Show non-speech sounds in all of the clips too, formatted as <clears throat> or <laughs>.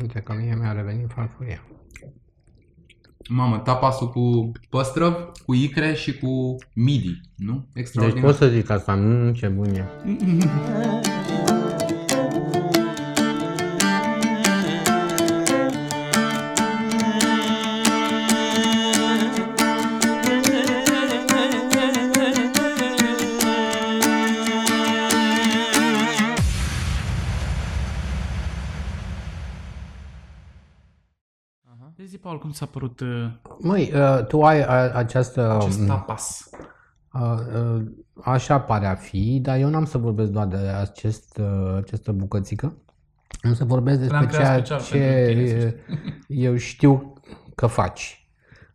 Uite că mie mi-a revenit farfuria. Mamă, tapasul cu păstrăv, cu icre și cu midi, nu? Deci Extraordinar. pot să zic asta, nu ce bun e. <laughs> Paul, cum ți-a părut uh, Măi, uh, tu ai uh, această... acest tapas? Uh, uh, Așa pare a fi, dar eu n-am să vorbesc doar de acest, uh, această bucățică. Am să vorbesc despre L-am creat ceea special pentru tine, să ce <laughs> eu știu că faci.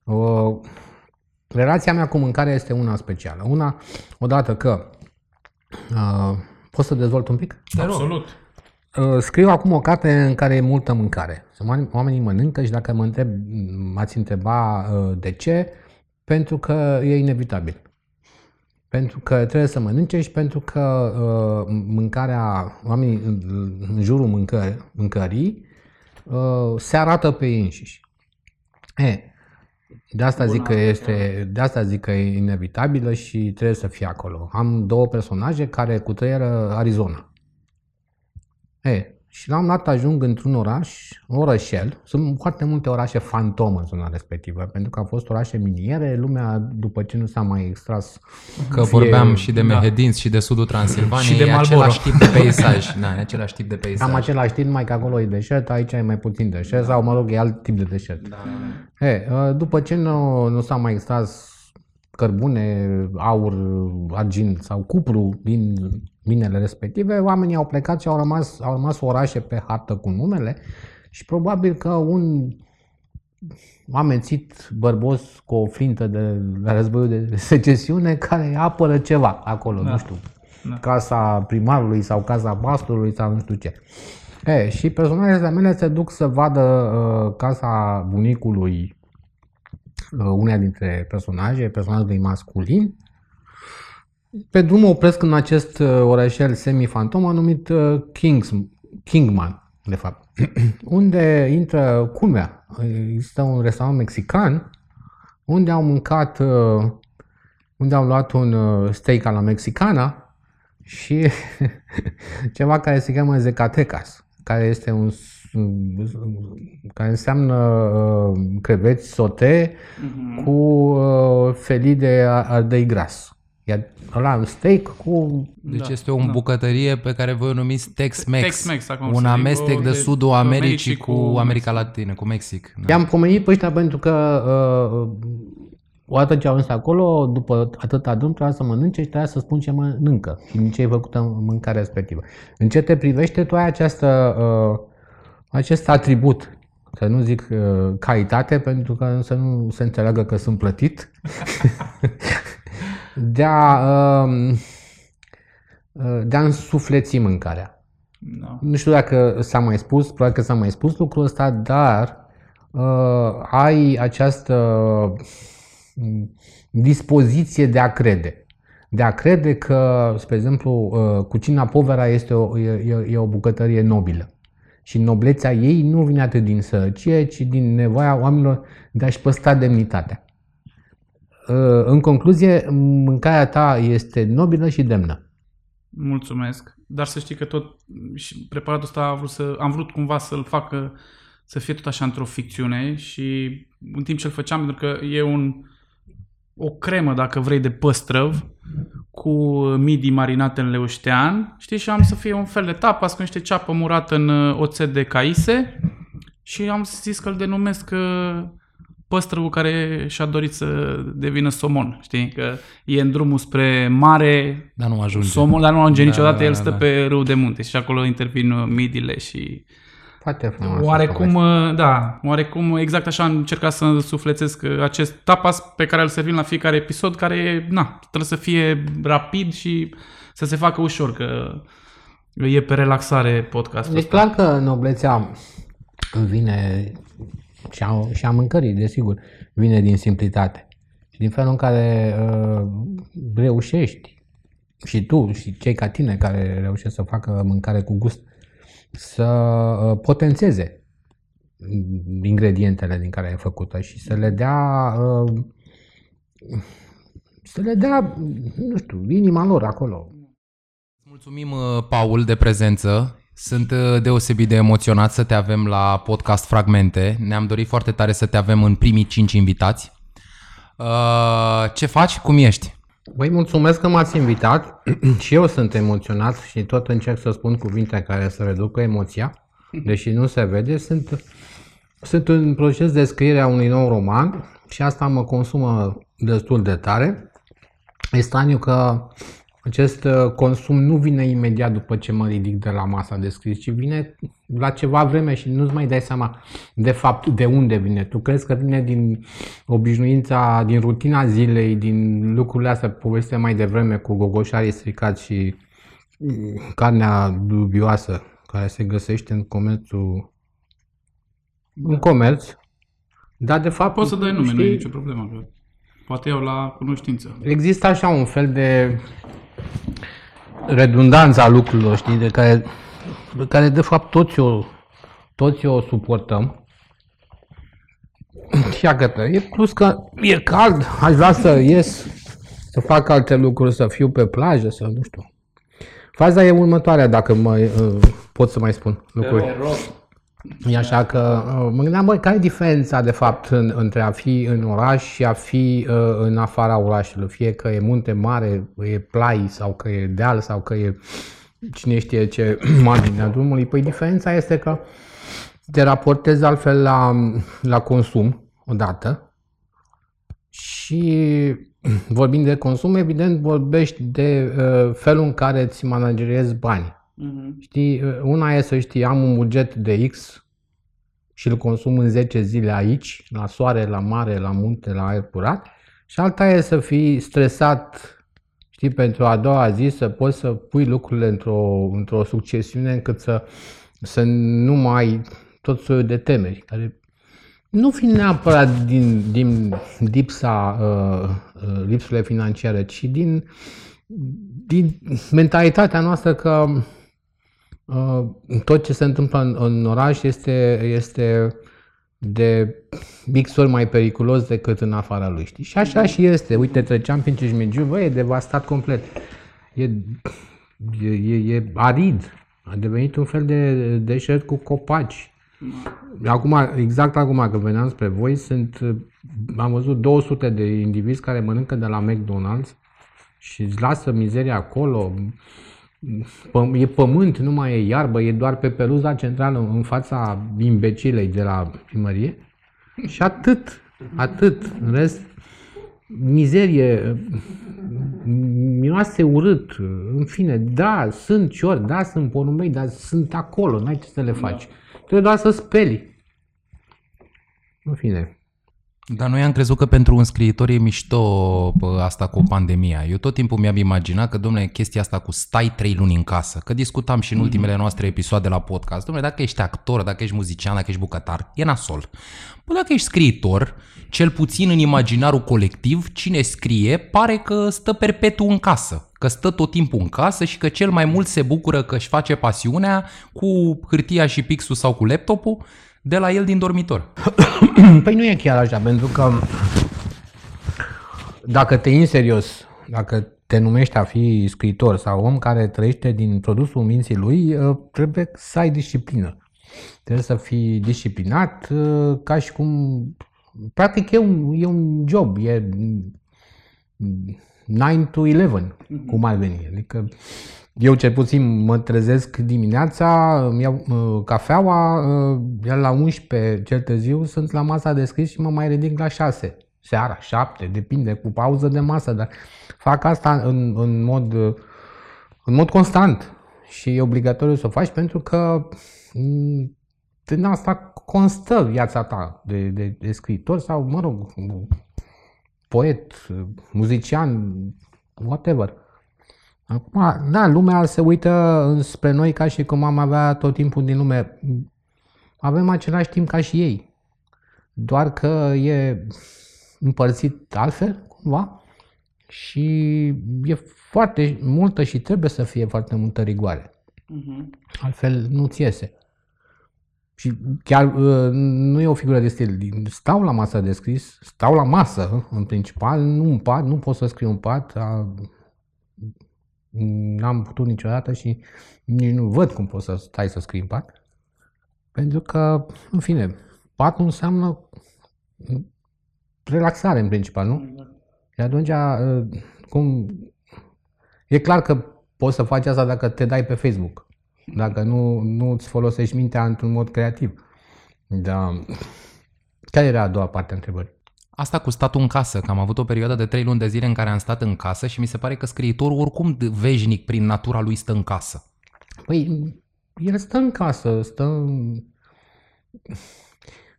Uh, Relația mea cu mâncarea este una specială. Una, odată că uh, pot să dezvolt un pic? Te rog. Absolut. Uh, Scriu acum o carte în care e multă mâncare. Să oameni- Oamenii mănâncă și dacă mă întreb, m-ați întreba uh, de ce, pentru că e inevitabil. Pentru că trebuie să mănânce și pentru că uh, mâncarea, oamenii în, în jurul mâncă, mâncării uh, se arată pe ei înșiși. E, de asta, zic că este, de asta zic că e inevitabilă și trebuie să fie acolo. Am două personaje care cutrăieră Arizona. E, și la un dat ajung într-un oraș, orășel. Sunt foarte multe orașe fantomă în zona respectivă, pentru că au fost orașe miniere, lumea, după ce nu s-a mai extras... Că fie- vorbeam și de da. Mehedinți și de sudul Transilvaniei, Și de e Marlboro. același tip de peisaj. Da, e același tip de peisaj. Cam același tip, mai că acolo e deșert, aici e mai puțin deșert, sau mă rog, e alt tip de deșert. Da. E, după ce nu, nu s-a mai extras cărbune, aur, argint sau cupru din minele respective, oamenii au plecat și au rămas, au rămas orașe pe hartă cu numele și probabil că un amețit bărbos cu o flintă de la războiul de <laughs> secesiune care apără ceva acolo, Da. nu știu, Da. casa primarului sau casa pastorului sau nu știu ce. E, și personajele mele se duc să vadă uh, casa bunicului uh, uneia dintre personaje, personajului masculin. Pe drum opresc în acest uh, orășel semi-fantomă numit uh, Kings, Kingman, de fapt, <clears throat> unde intră culmea. Există un restaurant mexican unde au mâncat, uh, unde au luat un uh, steak la mexicana și <laughs> ceva care se cheamă Zacatecas, care este un s- care înseamnă uh, creveți sote Mhm. cu uh, felii de a- ardei gras. Iar ăla un steak cu... Deci Da, este o da. bucătărie pe care voi o numiți Tex-Mex. Tex-Mex, acum un să zic, amestec o de de- sudul Americii Americii cu cu America Mexic. Latină, cu Mexic. Da. I-am pomenit pe ăștia pentru că uh, odată ce au ajuns acolo, după atâta drum, trebuia să mănânce și trebuia să spun ce mănâncă și din ce e făcută mâncarea respectivă. În ce te privește, tu ai această, uh, acest atribut, să nu zic uh, calitate, pentru că să nu se înțeleagă că sunt plătit, <laughs> de a, uh, uh, de a însufleți mâncarea. Da. Nu știu dacă s-a mai spus, probabil că s-a mai spus lucrul ăsta, dar uh, ai această mm, dispoziție de a crede. De a crede că, spre exemplu, uh, cucina povera este o, e, e, e o bucătărie nobilă. Și noblețea ei nu vine atât din sărăcie, ci din nevoia oamenilor de a-și păstra demnitatea. Uh, în concluzie, mâncarea ta este nobilă și demnă. Mulțumesc. Dar să știi că tot și preparatul ăsta a vrut să, am vrut cumva să-l facă să fie tot așa într-o ficțiune și în timp ce îl făceam, pentru că e un, o cremă, dacă vrei, de păstrăv cu midi marinate în leuștean, știi, și am să fie un fel de tapas cu niște ceapă murată în uh, oțet de caise și am zis că îl denumesc uh, păstrăvul care și-a dorit să devină somon, știi, că e în drumul spre mare, Dar nu ajunge. Somon, dar nu ajunge Da, niciodată, da, el da, stă da. pe râu de munte și acolo intervin uh, midile și Foarte frumos. oarecum, uh, da, oarecum exact așa am încercat să suflețesc uh, acest tapas pe care îl servim la fiecare episod, care e, na, trebuie să fie rapid și să se facă ușor, că e pe relaxare podcastul Deci ăsta. clar că noblețea vine și a, și a mâncării, desigur, vine din simplitate. Și din felul în care uh, reușești și tu și cei ca tine care reușesc să facă mâncare cu gust să uh, potențeze ingredientele din care e făcută și să le dea uh, să le dea, nu știu, inima lor acolo. Mulțumim, uh, Paul, de prezență. Sunt uh, deosebit de emoționat să te avem la podcast Fragmente. Ne-am dorit foarte tare să te avem în primii cinci invitați. Uh, ce faci? Cum ești? Băi, mulțumesc că m-ați invitat <clears throat> și eu sunt emoționat și tot încerc să spun cuvinte care să reducă emoția, <laughs> deși nu se vede. Sunt, sunt în proces de scriere a unui nou roman și asta mă consumă destul de tare. E straniu că acest uh, consum nu vine imediat după ce mă ridic de la masa de scris, ci vine la ceva vreme și nu-ți mai dai seama de fapt de unde vine. Tu crezi că vine din obișnuința, din rutina zilei, din lucrurile astea povestite mai devreme cu gogoșarii stricați și mm, carnea dubioasă care se găsește în comerțul în comerț. Dar de fapt... Poți să dai nume, nu e nicio problemă. Că poate iau la cunoștință. Există așa un fel de redundanța lucrurilor, știi, de care, de care de fapt toți o, toți o suportăm. <clears throat> Și că e plus că e cald, aș vrea să ies, să fac alte lucruri, să fiu pe plajă, să nu știu. Faza e următoarea, dacă mă, uh, pot să mai spun lucruri. E așa că uh, mă gândeam, băi, care e diferența de fapt în, între a fi în oraș și a fi uh, în afara orașului? Fie că e munte mare, e plai sau că e deal sau că e cine știe ce <clears throat> marginea drumului. Păi diferența este că te raportezi altfel la, la consum odată și <clears throat> vorbind de consum, evident vorbești de uh, felul în care îți manageriezi banii. Uh-huh. Știi, una e să știi, am un buget de X și îl consum în 10 zile aici, la soare, la mare, la munte, la aer curat. Și alta e să fii stresat, știi, pentru a doua zi să poți să pui lucrurile într-o, într-o succesiune încât să, să nu mai tot soiul de temeri, care nu fi neapărat din, din lipsa, uh, uh, lipsurile financiare, ci din, din mentalitatea noastră că Uh, tot ce se întâmplă în, în oraș este, este de mix ori mai periculos decât în afara lui, știi? Și așa și este. Uite, treceam prin Cismigiu, bă, e devastat complet. E, e, e, e arid. A devenit un fel de deșert cu copaci. Acum, exact acum că veneam spre voi, sunt, am văzut 200 de indivizi care mănâncă de la McDonald's și îți lasă mizeria acolo e pământ, nu mai e iarbă, e doar pe peluza centrală în fața imbecilei de la primărie și atât, atât. În rest, mizerie, miroase urât, în fine, da, sunt ciori, da, sunt porumbei, dar sunt acolo, n-ai ce să le faci. Trebuie doar să speli. În fine. Dar noi am crezut că pentru un scriitor e mișto asta cu pandemia. Eu tot timpul mi-am imaginat că, domnule, chestia asta cu stai trei luni în casă, că discutam și în mhm. ultimele noastre episoade la podcast. Domnule, dacă ești actor, dacă ești muzician, dacă ești bucătar, e nasol. Bă, dacă ești scriitor, cel puțin în imaginarul colectiv, cine scrie pare că stă perpetu în casă, că stă tot timpul în casă și că cel mai mult se bucură că își face pasiunea cu hârtia și pixul sau cu laptopul de la el din dormitor. <coughs> Păi nu e chiar așa, pentru că dacă te iei serios, dacă te numești a fi scriitor sau om care trăiește din produsul minții lui, ă, trebuie să ai disciplină. Trebuie să fii disciplinat, ă, ca și cum... Practic e un, e un job, e 9 to 11, cum ar veni. Adică eu cel puțin mă trezesc dimineața, îmi iau uh, cafeaua, uh, iar la 11 cel târziu sunt la masa de scris și mă mai ridic la 6. Seara, 7, depinde, cu pauză de masă, dar fac asta în, în, mod, uh, în mod constant și e obligatoriu să o faci pentru că din asta constă viața ta de, de, de scriitor sau, mă rog, poet, muzician, whatever. Acum, da, lumea se uită spre noi ca și cum am avea tot timpul din lume. Avem același timp ca și ei. Doar că e împărțit altfel, cumva, și e foarte multă și trebuie să fie foarte multă rigoare. Uh-huh. Altfel nu-ți iese. Și chiar uh, nu e o figură de stil. Stau la masă de scris, stau la masă, în principal, nu un pat, nu pot să scriu un pat. A, n-am putut niciodată și nici nu văd cum poți să stai să scrii în pat. Pentru că, în fine, patul înseamnă relaxare în principal, nu? Și atunci, uh, cum... E clar că poți să faci asta dacă te dai pe Facebook. Dacă nu, nu îți folosești mintea într-un mod creativ. Da. Care era a doua parte a întrebării? Asta cu statul în casă, că am avut o perioadă de trei luni de zile în care am stat în casă și mi se pare că scriitorul oricum veșnic prin natura lui stă în casă. Păi, el stă în casă, stă în...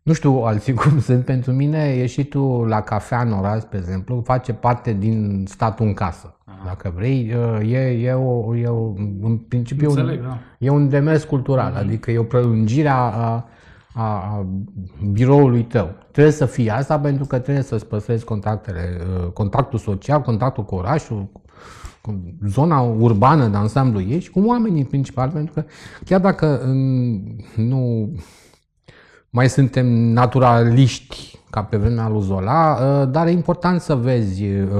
Nu știu alții <laughs> cum sunt, pentru mine ieșitul la cafea în oraș, pe exemplu, face parte din statul în casă. Aha. Dacă vrei, e, e, o, e o, în principiu Înțeleg, un, da. e un demers cultural, mm-hmm. adică e o prelungire a, a, a biroului tău. Trebuie să fie asta pentru că trebuie să-ți păstrezi contactele, contactul social, contactul cu orașul, cu zona urbană de ansamblu ei și cu oamenii în principal, pentru că chiar dacă nu mai suntem naturaliști ca pe vremea lui Zola, uh, dar e important să vezi uh,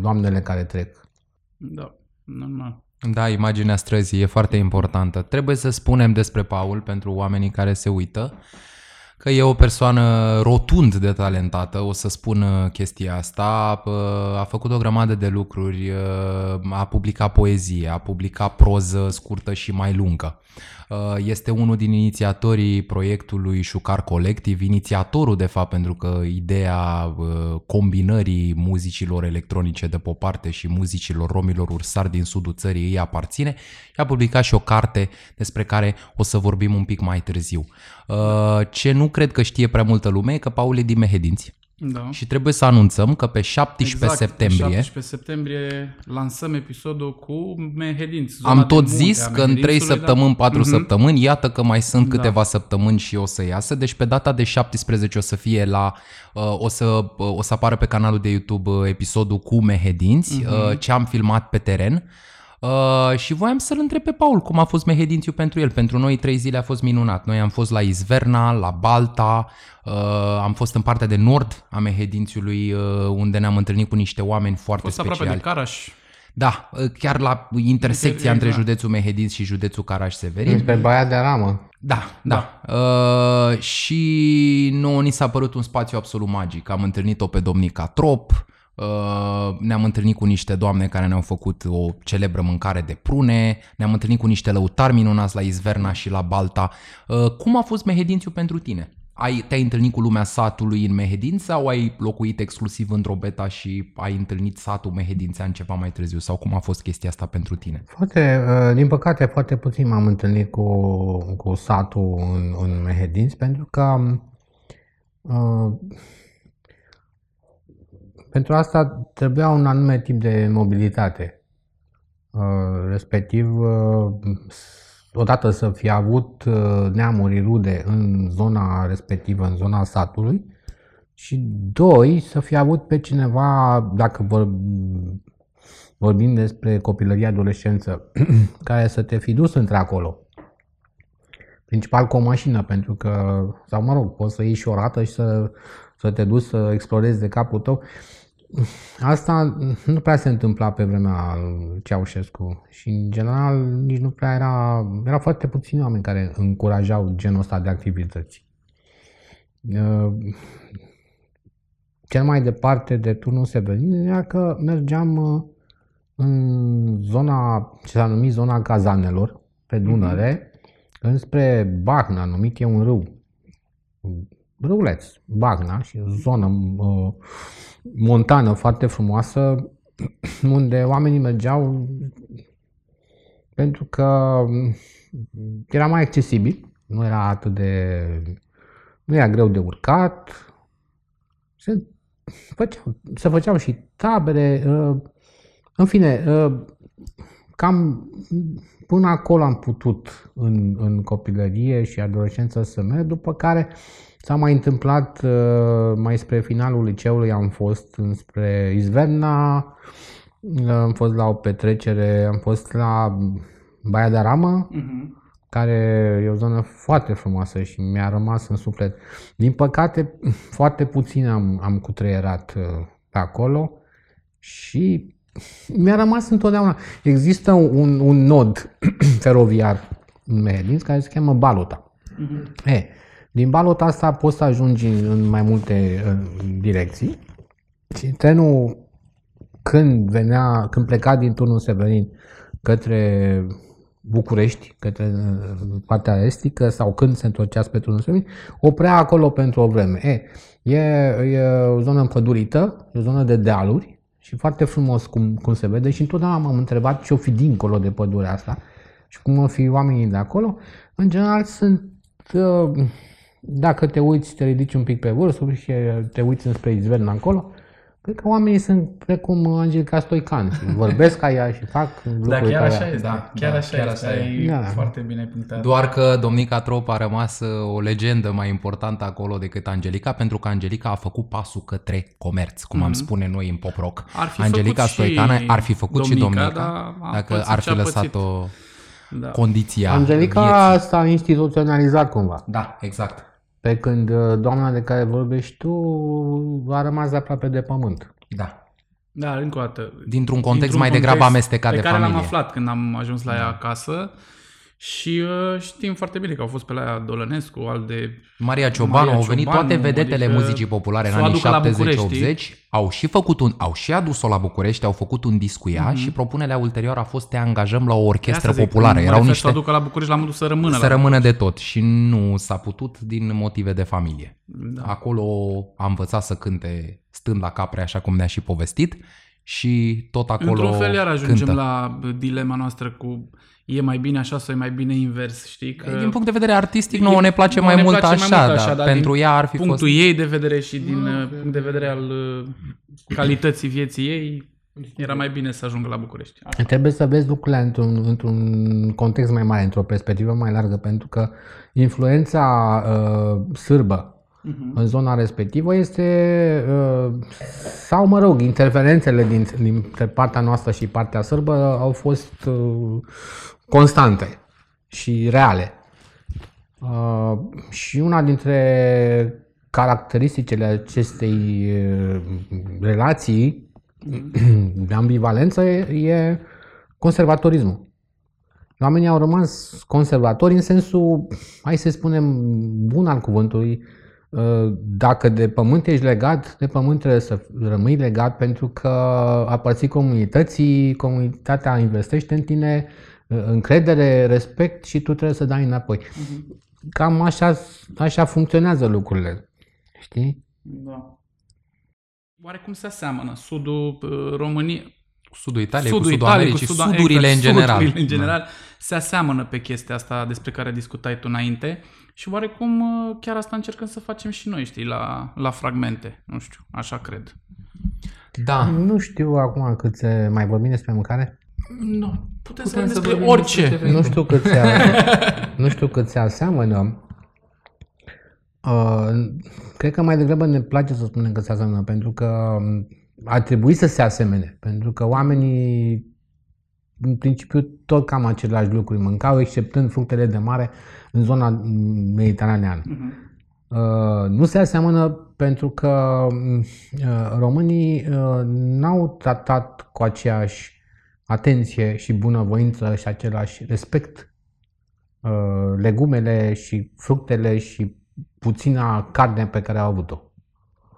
doamnele care trec. Da, normal. Da, imaginea străzii e foarte importantă. Trebuie să spunem despre Paul pentru oamenii care se uită că e o persoană rotund de talentată, o să spun chestia asta. A făcut o grămadă de lucruri, a publicat poezie, a publicat proză scurtă și mai lungă. Uh, este unul din inițiatorii proiectului Șucar Colectiv, inițiatorul de fapt pentru că ideea uh, combinării muzicilor electronice de pe o parte și muzicilor romilor ursari din sudul țării îi aparține și a publicat și o carte despre care o să vorbim un pic mai târziu. Uh, ce nu cred că știe prea multă lume e că Paul e din Mehedinți. Da. Și trebuie să anunțăm că pe 17 exact, septembrie... Pe 17 septembrie lansăm episodul cu Mehedinți. Am tot zis că în 3 săptămâni, 4 da. Mhm. săptămâni, iată că mai sunt Da. câteva săptămâni și o să iasă. Deci pe data de 17 o să fie la... uh, O să, uh, o să apară pe canalul de YouTube uh, episodul cu Mehedinți, Mhm. ce am filmat pe teren. Uh, și voiam să-l întreb pe Paul cum a fost Mehedințiu pentru el. Pentru noi trei zile a fost minunat. Noi am fost la Izverna, la Balta, uh, am fost în partea de nord a Mehedințiului, uh, unde ne-am întâlnit cu niște oameni A foarte fost speciali. aproape de Caraș. Da, chiar la intersecția Inter- între exact. județul Mehedinți și județul Caraș-Severin. Spre Baia de Ramă. Da, da. Uh, și nouă ni s-a părut un spațiu absolut magic. Am întâlnit-o pe domnica Trop, uh, ne-am întâlnit cu niște doamne care ne-au făcut o celebră mâncare de prune, ne-am întâlnit cu niște lăutari minunați la Izverna și la Balta. Uh, cum a fost Mehedințiu pentru tine? Ai, te-ai întâlnit cu lumea satului în Mehedinți sau ai locuit exclusiv în Drobeta și ai întâlnit satul mehedințean ceva mai târziu? Sau cum a fost chestia asta pentru tine? Foarte, uh, din păcate, foarte puțin m-am întâlnit cu, cu satul în, în Mehedinți, pentru că uh, pentru asta trebuia un anume tip de mobilitate. Uh, respectiv, uh, odată să fi avut uh, neamuri rude în zona respectivă, în zona satului, și doi, să fi avut pe cineva, dacă vor, vorbim despre copilărie, adolescență, <clears throat> care să te fi dus între acolo. Principal cu o mașină, pentru că, sau mă rog, poți să ieși și o rată și să, să te duci să explorezi de capul tău. Asta nu prea se întâmpla pe vremea lui Ceaușescu și, în general, nici nu prea era... Erau foarte puțini oameni care încurajau genul ăsta de activități. Uh, Cel mai departe de turnul Severin era că mergeam uh, în zona, ce s-a numit zona Cazanelor, pe Dunăre, înspre Bahna, numit e un râu. Râuleț, Bahna și o zonă uh, montană foarte frumoasă, <clears throat> unde oamenii mergeau pentru că mm, era mai accesibil, nu era atât de... nu era greu de urcat, se făceau, se făceau și tabere, uh, în fine, uh, cam până acolo am putut în, în copilărie și adolescență să merg, după care s-a mai întâmplat uh, mai spre finalul liceului, am fost înspre Izverna, uh, am fost la o petrecere, am fost la Baia de Ramă, Mhm. care e o zonă foarte frumoasă și mi-a rămas în suflet. Din păcate, <laughs> foarte puțin am, am cutreierat uh, pe acolo și <laughs> mi-a rămas întotdeauna. Există un, un nod <clears throat> feroviar în Mehedinți care se cheamă Balota. Uh-huh. E, din Balota asta poți să ajungi în, în mai multe în direcții și trenul când venea, când pleca din turnul Severin către București, către uh, partea estică sau când se întorcea spre turnul Severin, oprea acolo pentru o vreme. E, e, e o zonă împădurită, e o zonă de dealuri și foarte frumos cum, cum se vede și întotdeauna m-am întrebat ce o fi dincolo de pădurea asta și cum o fi oamenii de acolo. În general sunt, uh, dacă te uiți, te ridici un pic pe vârf și te uiți înspre izvern acolo, Cred că oamenii sunt precum Angelica Stoican și <laughs> vorbesc ca ea și fac lucruri Da, chiar ca așa ea. este. Da, chiar da, așa chiar este. așa e. Ai Da. foarte bine punctat. Doar că domnica Trop a rămas uh, o legendă mai importantă acolo decât Angelica, pentru că Angelica a făcut pasul către comerț, cum am spune noi în pop rock. Mhm. Ar fi Angelica făcut și Stoicana ar fi făcut și domnica, domnica, dar a dacă pățit ar ce fi a lăsat-o Da. condiția Angelica vieții. s-a instituționalizat cumva. Da, exact. Pe când uh, doamna de care vorbești tu a rămas aproape de pământ. Da. Da, încă o dată. Dintr-un context Dintr-un mai degrabă context amestecat pe de care familie. l-am aflat când am ajuns la ea acasă și uh, știm foarte bine că au fost pe la ea Dolănescu, al de Maria Ciobanu, Maria au venit Ciobanu, toate vedetele adică muzicii populare în să o anii aducă la București, 70-80, au și făcut un, au și adus-o la București, au făcut un disc cu ea și propunerea ulterior a fost te angajăm la o orchestră Asta zic, populară. mă Erau refer niște Să o aducă la București la modul să rămână să la rămână de tot și nu s-a putut din motive de familie. Da. Acolo a învățat să cânte stând la capre, așa cum ne-a și povestit și tot acolo Într-un fel iar ajungem cântă. la dilema noastră cu e mai bine așa sau e mai bine invers, știi? Că Din punct de vedere artistic, E- nouă ne place nouă mai ne mult place așa, mai mult așa, dar dar pentru din ea ar fi punctul fost... ei de vedere și din uh, punct de vedere al uh, calității vieții ei, era mai bine să ajungă la București. Trebuie să vezi lucrurile într-un, într-un context mai mare, într-o perspectivă mai largă, pentru că influența uh, sârbă în zona respectivă este, uh, sau mă rog, interferențele din, dintre partea noastră și partea sârbă au fost uh, constante și reale. Uh, și una dintre caracteristicile acestei uh, relații de ambivalență e, e conservatorismul. Oamenii au rămas conservatori în sensul, hai să spunem, bun al cuvântului. Uh, Dacă de pământ ești legat, de pământ trebuie să rămâi legat pentru că aparții comunității, comunitatea investește în tine, uh, încredere, respect și tu trebuie să dai înapoi. Cam așa, așa funcționează lucrurile. Știi? Da. Oare cum se aseamănă sudul uh, României? Cu sudul Italiei, Sudul cu sudul Italiei, Americii, cu sudul, sudurile exact, în general. Sudurile în general se aseamănă pe chestia asta despre care discutai tu înainte și oarecum uh, chiar asta încercăm să facem și noi, știi, la, la fragmente. Nu știu, așa cred. Da. Nu știu acum cât se mai vorbim despre mâncare. Nu, putem, Putem să vorbim să despre vorbim orice. despre Nu știu cât se, <laughs> nu știu cât se aseamănă. Uh, cred că mai degrabă ne place să spunem că se aseamănă, pentru că um, ar trebui să se asemene, pentru că oamenii în principiu tot cam aceleași lucruri mâncau, exceptând fructele de mare în zona mm, mediteraneană. Mhm. Uh, nu se aseamănă pentru că mm, uh, românii uh, n-au tratat cu aceeași atenție și bunăvoință și același respect uh, legumele și fructele și puțina carne pe care au avut-o.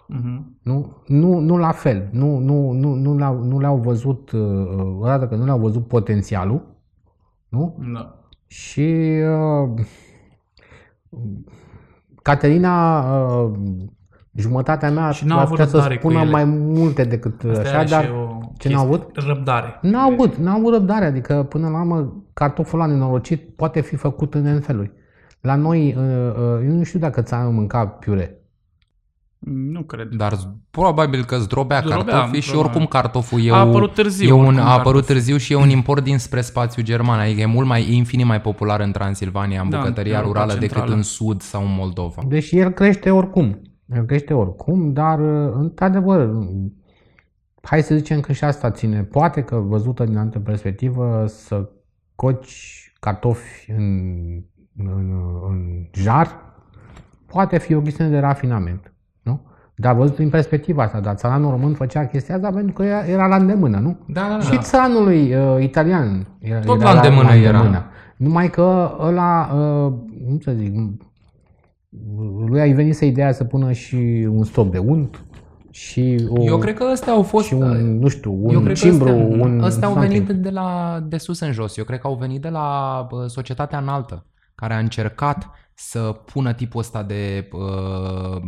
Mhm. Nu, nu, nu la fel. Nu, nu, nu, nu, le-au, nu le-au văzut, uh, odată că nu le-au văzut potențialul, nu? Da. Și uh, Caterina, uh, jumătatea mea, Și n-au ar avut putea să răbdare cu spună ele. mai multe decât Asta așa, era și dar o ce n-au chestie. avut? Răbdare. N-au avut, n-au avut răbdare, adică până la urmă cartoful ăla nenorocit poate fi făcut în N feluri. La noi, uh, uh, eu nu știu dacă ți-am mâncat piure. Nu cred. Dar z- probabil că zdrobea Zdrobea, cartofii și probabil. oricum cartoful e, A o- apărut târziu, e un, oricum, a apărut cartoful. târziu și e un import dinspre spațiul german, adică e mult mai, e infinit mai popular în Transilvania, în Da, bucătăria Europa rurală, decât Centrală. în sud sau în Moldova. Deși el crește oricum. El crește oricum, dar uh, într-adevăr, hai să zicem că și asta ține. Poate că văzută din altă perspectivă să coci cartofi în în, în jar, poate fi o chestiune de rafinament. Nu? Dar văzut din perspectiva asta, dar țăranul român făcea chestia asta pentru că era, era la îndemână, nu? Da, da, Și da. țăranului uh, italian era, Tot era la îndemână era. Numai că ăla, uh, cum să zic, lui a venit să ideea să pună și un stop de unt și o, Eu cred că astea au fost... și un, nu știu, Eu un cred că cimbru, astea, un astea au something. venit de, la, de sus în jos. Eu cred că au venit de la bă, societatea înaltă, care a încercat să pună tipul ăsta de uh,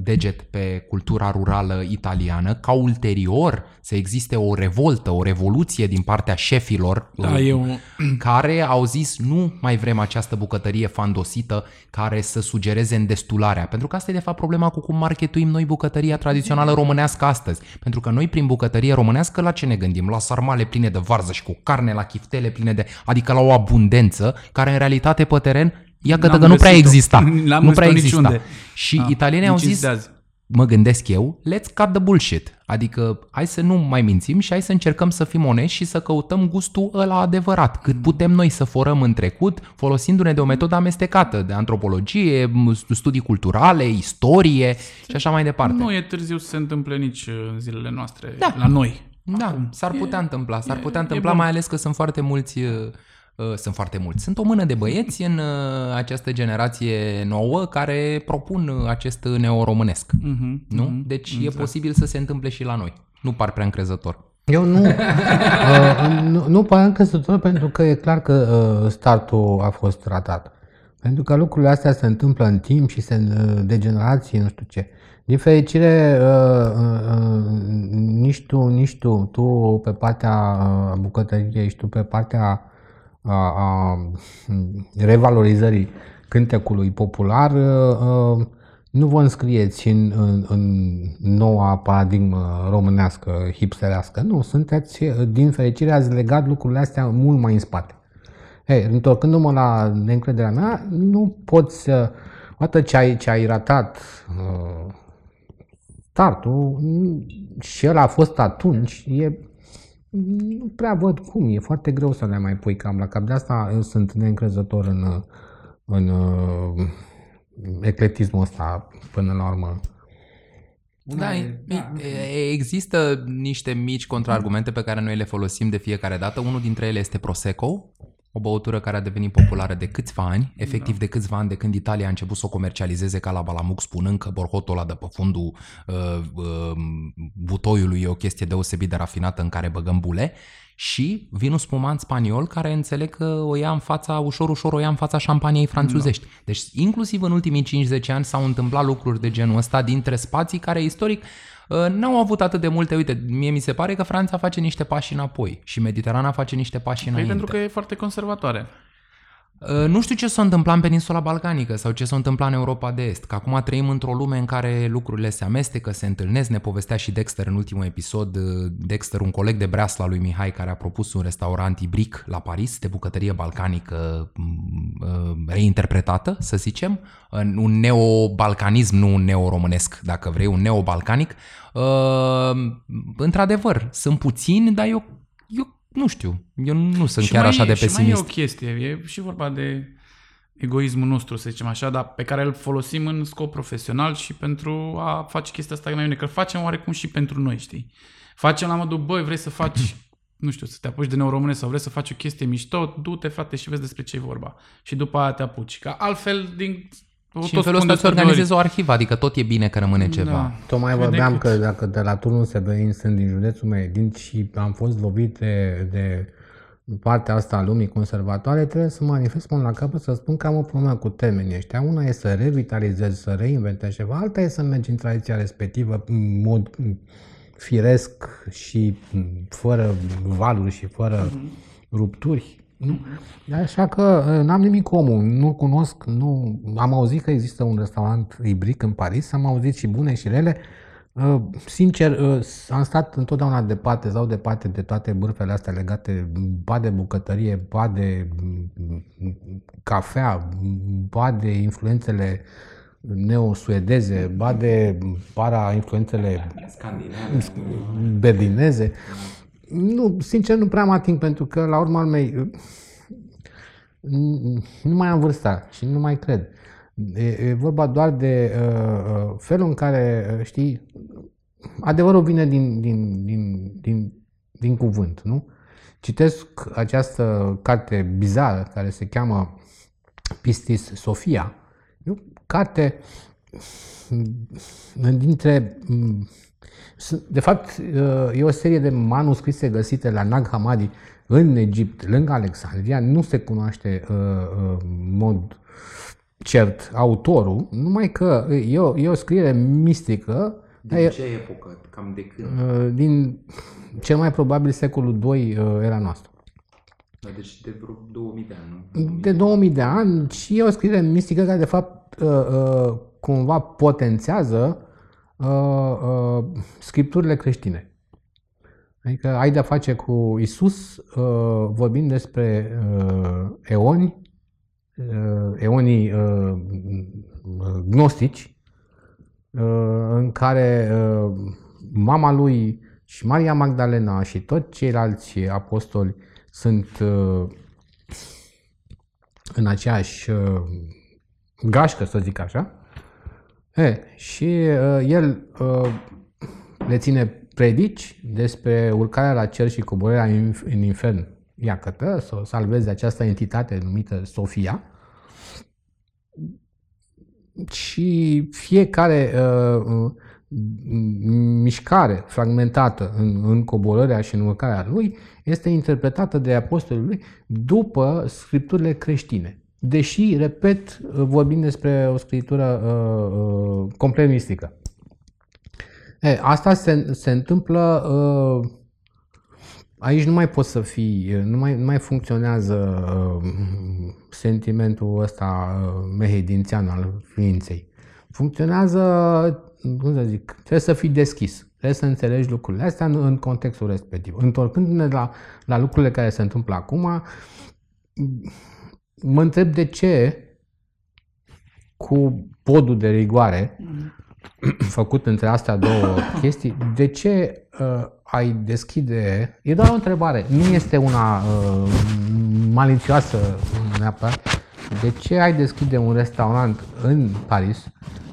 deget pe cultura rurală italiană, ca ulterior să existe o revoltă, o revoluție din partea șefilor Da, uh, eu... <clears throat> care au zis nu mai vrem această bucătărie fandosită care să sugereze îndestularea. Pentru că asta e de fapt problema cu cum marketuim noi bucătăria tradițională românească astăzi. Pentru că noi prin bucătărie românească la ce ne gândim? La sarmale pline de varză și cu carne, la chiftele pline de... adică la o abundență care în realitate pe teren Ia că, N-am că nu prea găsit-o. exista. <laughs> N-am nu prea găsit-o exista. niciunde. Și Da, italienii au nici zis, de azi. mă gândesc eu, let's cut the bullshit. Adică hai să nu mai mințim și hai să încercăm să fim onești și să căutăm gustul ăla adevărat. Cât putem noi să forăm în trecut folosindu-ne de o metodă amestecată de antropologie, m- studii culturale, istorie și așa mai departe. Nu e târziu să se întâmple nici în zilele noastre Da. la noi. Da, Acum. s-ar putea întâmpla, s-ar e- putea e întâmpla, bun. mai ales că sunt foarte mulți uh, uh, sunt foarte mulți. Sunt o mână de băieți în uh, această generație nouă care propun uh, acest neoromânesc. Mhm, Nu? mhm, Deci e exact. posibil să se întâmple și la noi. Nu par prea încrezător. Eu nu, <laughs> uh, nu, nu pare încrezător pentru că e clar că uh, startul a fost ratat. Pentru că lucrurile astea se întâmplă în timp și se uh, de generații, nu știu ce. Din fericire, uh, uh, uh, nici tu, nici tu, tu pe partea uh, bucătăriei și tu pe partea a, a revalorizării cântecului popular, uh, uh, nu vă înscrieți în, în, în noua paradigmă românească, hipsterească. Nu, sunteți, uh, din fericire, ați legat lucrurile astea mult mai în spate. Ei, întorcându-mă la neîncrederea mea, nu poți să... Odată ce ai, ce ai ratat uh, startul, mm, și el a fost atunci, e, nu prea văd cum, e foarte greu să le mai pui cam la cap. De asta eu sunt neîncrezător în, uh, în uh, eclectismul ăsta până la urmă. Da, e- e- există niște mici contraargumente pe care noi le folosim de fiecare dată. Unul dintre ele este Prosecco, o băutură care a devenit populară de câțiva ani, efectiv de câțiva ani de când Italia a început să o comercializeze ca la Balamuc, spunând că borhotul ăla de pe fundul uh, uh, butoiului e o chestie deosebit de rafinată în care băgăm bule. Și vinul spumant spaniol care înțeleg că o ia în fața, ușor, ușor o ia în fața șampaniei franțuzești. Deci inclusiv în ultimii 5-10 ani s-au întâmplat lucruri de genul ăsta dintre spații care istoric uh, n-au avut atât de multe. Uite, mie mi se pare că Franța face niște pași înapoi și Mediterana face niște pași Păi înainte. pentru că e foarte conservatoare. Uh, Nu știu ce s-a întâmplat în peninsula balcanică sau ce s-a întâmplat în Europa de Est, că acum trăim într-o lume în care lucrurile se amestecă, se întâlnesc, ne povestea și Dexter în ultimul episod, uh, Dexter, un coleg de breasla lui Mihai care a propus un restaurant ibric la Paris de bucătărie balcanică m, uh, reinterpretată, să zicem, în un neobalcanism, nu un neoromânesc, dacă vrei, un neobalcanic. Uh, Într-adevăr, sunt puțini, dar eu, eu nu știu, eu nu sunt Și chiar mai, așa de Și mai pesimist. e o chestie, e și vorba de egoismul nostru, să zicem așa, dar pe care îl folosim în scop profesional și pentru a face chestia asta mai bine, că îl facem oarecum și pentru noi, știi? Facem la modul, băi, vrei să faci, nu știu, să te apuci de neuromâne sau vrei să faci o chestie mișto, du-te, frate, și vezi despre ce e vorba. Și după aia te apuci. Că altfel, din... Și în felul ăsta îți organizezi o arhivă, adică tot e bine că rămâne ceva. Da. Tocmai Cât de vorbeam cât. că dacă de la turnul Severin sunt din județul Mehedin și am fost lovit de, de partea asta a lumii conservatoare, trebuie să manifest până la capăt să spun că am o problemă cu termenii ăștia. Una e să revitalizezi, să reinventezi ceva, alta e să mergi în tradiția respectivă în mod mm, firesc și mm, fără valuri și fără rupturi. Nu? Așa că uh, n-am nimic comun, nu cunosc, nu am auzit că există un restaurant ibric în Paris, am auzit și bune și rele. Uh, Sincer, uh, am stat întotdeauna departe, sau departe de toate bârfele astea legate, ba de bucătărie, ba de mm, cafea, ba de influențele neo-suedeze, ba de para-influențele berlineze. Nu, sincer, nu prea mă ating pentru că, la urma urmei, nu mai am vârsta și nu mai cred. E, e vorba doar de uh, uh felul în care, uh, știi, adevărul vine din, din, din, din, din cuvânt, nu? Citesc această carte bizară care se cheamă Pistis Sofia. E o carte dintre de fapt, e o serie de manuscrise găsite la Nag Hammadi în Egipt, lângă Alexandria. Nu se cunoaște uh, uh, mod cert autorul, numai că e o, e o scriere mistică. Din e, ce epocă? Cam de când? Uh, din cel mai probabil secolul II uh, era noastră. Da, deci de vreo 2000 de ani, nu? De 2000 de ani și e o scriere mistică care de fapt uh, uh, cumva potențează uh, uh, scripturile creștine. Adică ai de-a face cu Isus uh, vorbind despre uh, eoni, uh, eonii uh, gnostici, uh, în care uh, mama lui și Maria Magdalena și toți ceilalți apostoli sunt uh, în aceeași uh, gașcă, să zic așa. E, și uh, el uh, le ține predici despre urcarea la cer și coborârea în infern. Iată, să o salveze această entitate numită Sofia. Și fiecare uh, uh mișcare fragmentată în, în coborârea și în urcarea lui este interpretată de apostolul lui după scripturile creștine. Deși, repet, vorbim despre o scritură uh, uh, complet mistică. E, asta se, se întâmplă, uh, aici nu mai poți să fii, nu mai, nu mai funcționează uh, sentimentul ăsta uh, mehedințian al ființei. Funcționează, cum să zic, trebuie să fii deschis. Trebuie să înțelegi lucrurile astea în, în contextul respectiv. Întorcându-ne la, la lucrurile care se întâmplă acum, mă întreb de ce cu podul de rigoare făcut între astea două chestii, de ce uh, ai deschide... E doar o întrebare, nu este una uh, malicioasă neapărat. De ce ai deschide un restaurant în Paris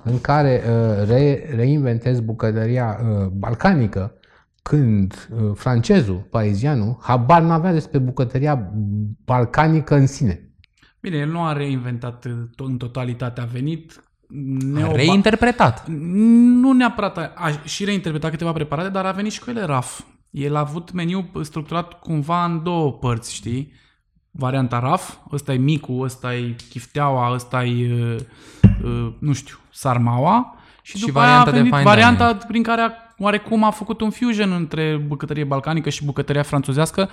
în care uh, re, reinventezi bucătăria uh, balcanică când uh, francezul, parizianul, habar n-avea despre bucătăria balcanică în sine. Bine, el nu a reinventat în totalitate, a venit Neoba... Reinterpretat. Nu neapărat, a și reinterpretat câteva preparate, dar a venit și cu ele RAF. El a avut meniu structurat cumva în două părți, știi? Varianta RAF, ăsta e micul, ăsta e chifteaua, ăsta e, uh, uh, nu știu, sarmaua. Și, și după varianta, aia a venit de varianta dining. prin care a, oarecum a făcut un fusion între bucătărie balcanică și bucătăria franțuzească,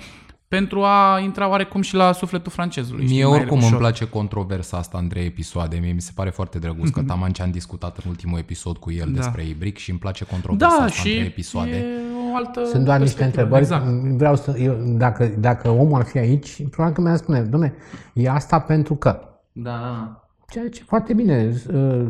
pentru a intra oarecum și la sufletul francezului. Mie oricum îmi place controversa asta între episoade. Mie mi se pare foarte drăguț că Taman ce am discutat în ultimul episod cu el da. despre Ibric și îmi place controversa da, asta și între episoade. o altă Sunt doar niște întrebări. Exact. Vreau să, eu, dacă, dacă omul ar fi aici, probabil că mi-ar spune, domne, e asta pentru că. Da, da, da. Ceea ce foarte bine, uh,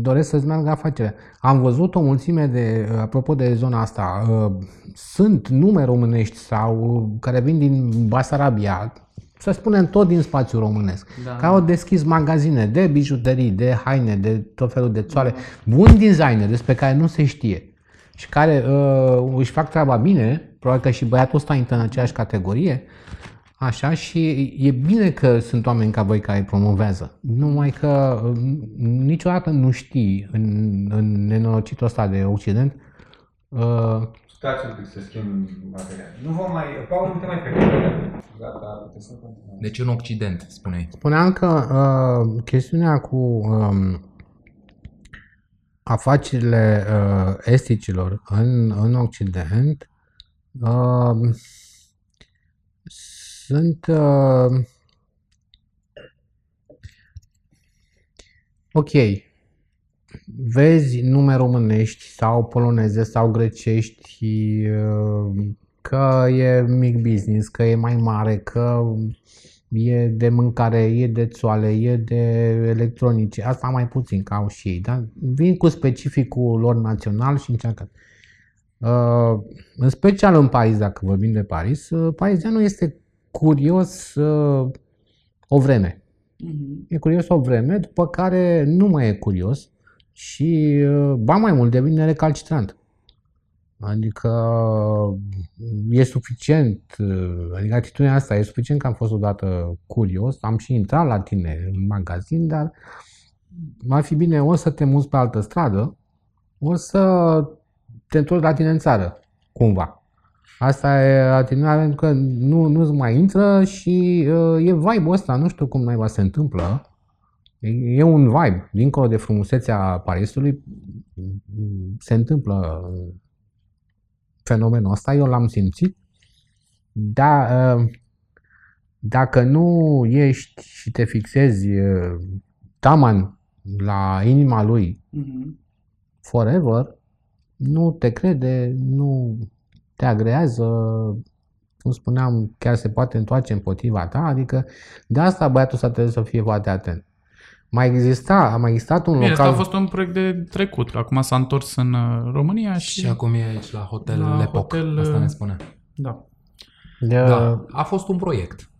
doresc să-ți meargă afacerea. Am văzut o mulțime de, uh, apropo de zona asta, uh, sunt nume românești sau care vin din Basarabia, să spunem tot din spațiul românesc, da. care au deschis magazine de bijuterii, de haine, de tot felul de țoare, da. bun designer despre care nu se știe și care uh, își fac treaba bine, probabil că și băiatul ăsta intră în aceeași categorie, Așa și e bine că sunt oameni ca voi care îi promovează. Numai că niciodată nu știi în, în nenorocitul ăsta de Occident uh, Stați un pic să schimb material. Nu vom mai... Paul, nu te mai Gata, să Deci în Occident, spune. Spuneam că uh, chestiunea cu um, afacerile uh, esticilor în, în Occident uh, sunt uh, ok. Vezi nume românești sau poloneze sau grecești uh, că e mic business, că e mai mare, că e de mâncare, e de țoale, e de electronice. Asta mai puțin, ca au și ei. Da? Vin cu specificul lor național și încearcă. Uh, în special în Paris, dacă vorbim de Paris, uh, Parizianul este curios uh, o vreme. Mhm. E curios o vreme, după care nu mai e curios și, uh, ba mai mult, devine recalcitrant. Adică e suficient, uh, adică atitudinea asta e suficient că am fost odată curios, am și intrat la tine în magazin, dar ar fi bine o să te muți pe altă stradă, o să te întorci la tine în țară, cumva. Asta e atitudinea pentru că nu, nu-ți mai intră și uh, e vibe-ul ăsta, nu știu cum naiba se întâmplă. E, e un vibe, dincolo de frumusețea Parisului, se întâmplă fenomenul ăsta, eu l-am simțit. Dar uh, dacă nu ești și te fixezi uh, taman la inima lui Mhm. forever, nu te crede, nu te agrează, cum spuneam, chiar se poate întoarce împotriva ta, adică de asta băiatul ăsta trebuie să fie foarte atent. Mai exista, a mai existat un Bine, local... asta a fost un proiect de trecut. Acum s-a întors în uh, România și... Și acum e aici la Hotel La Lepoc, hotel, asta ne uh, spune. Da. de, Da, a fost un proiect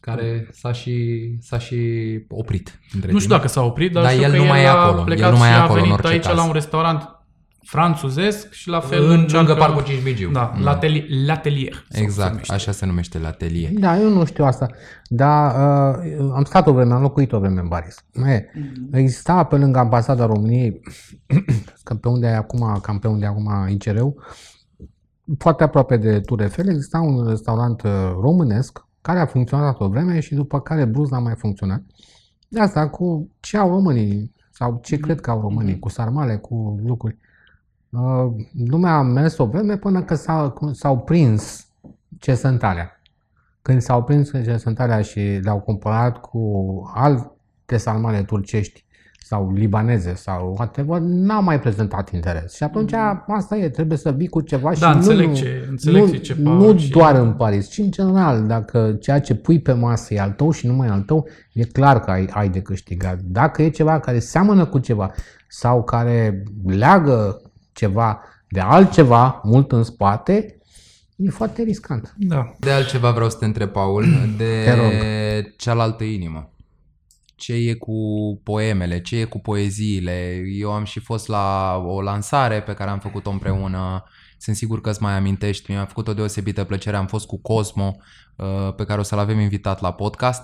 care s-a și, s-a și oprit. Între Nu știu timp. dacă s-a oprit, dar, Dar știu el că nu mai e a acolo, el plecat nu mai și e a acolo în venit orice aici caz. la un restaurant franțuzesc și la fel în, lângă încearcă- Parcul Cinci Da, Mm. l'atelier. l'atelier sau cum se Exact, numește. așa se numește la atelier. Da, eu nu știu asta, dar uh, am stat o vreme, am locuit o vreme în Paris. E, Mhm. exista pe lângă ambasada României, <clears throat> că pe unde e acum, cam pe unde e acum ICR-ul, foarte aproape de Tour Eiffel, exista un restaurant uh, românesc care a funcționat o vreme și după care brusc n-a mai funcționat. De asta cu ce au românii sau ce cred că au românii, cu sarmale, cu lucruri. Uh, lumea a mers o vreme până că s-au, s-au prins ce sunt alea. Când s-au prins ce sunt alea și le-au comparat cu alte sarmale turcești sau libaneze sau whatever, n-au mai prezentat interes. Și atunci asta e, trebuie să vii cu ceva și Da, nu, înțeleg nu, ce- înțeleg nu, ce nu și- doar în Paris, ci în general, dacă ceea ce pui pe masă e al tău și numai al tău, e clar că ai, ai de câștigat. Dacă e ceva care seamănă cu ceva sau care leagă ceva de altceva mult în spate, e foarte riscant. Da. De altceva vreau să te întreb, Paul, <clears throat> de Te rog. cealaltă inimă. Ce e cu poemele, ce e cu poeziile? Eu am și fost la o lansare pe care am făcut-o împreună. Sunt sigur că îți mai amintești. Mi-a făcut o deosebită plăcere. Am fost cu Cosmo, uh, pe care o să-l avem invitat la podcast.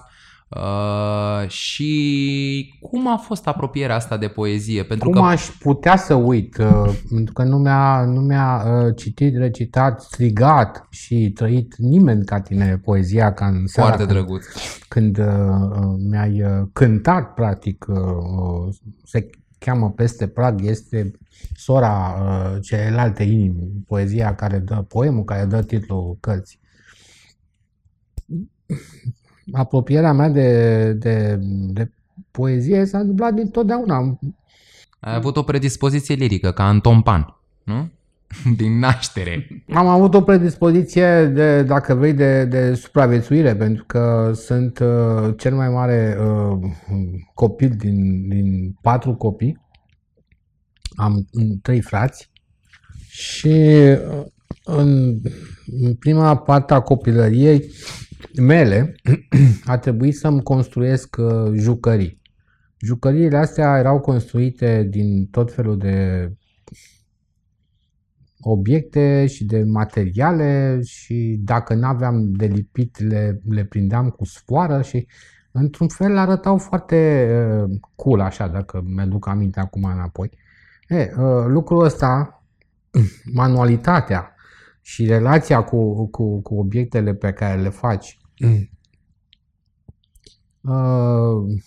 Uh, și cum a fost apropierea asta de poezie? Pentru Cum că aș putea să uit, uh, pentru că nu mi-a, nu mi-a uh, citit, recitat, strigat și trăit nimeni ca tine poezia ca în seara foarte când, drăguț. când uh, uh, mi-ai uh, cântat, practic, uh, uh, se cheamă Peste Prag, este sora uh, celelalte inimi, poezia care dă, poemul care dă titlul cărții. Apropierea mea de, de, de poezie s-a întâmplat dintotdeauna. Ai avut o predispoziție lirică, ca Anton Pan, nu? <laughs> Din naștere. Am avut o predispoziție, de, dacă vrei, de, de supraviețuire, pentru că sunt uh, cel mai mare uh, copil din, din patru copii. Am mm, trei frați și uh, în, în prima parte a copilăriei mele <clears throat> a trebuit să-mi construiesc uh, jucării. Jucăriile astea erau construite din tot felul de obiecte și de materiale și dacă nu aveam de lipit le, le prindeam cu sfoară și într-un fel arătau foarte uh, cool așa, dacă mi-aduc aminte acum înapoi. E, uh, lucrul ăsta, <clears throat> manualitatea și relația cu, cu, cu obiectele pe care le faci, uh,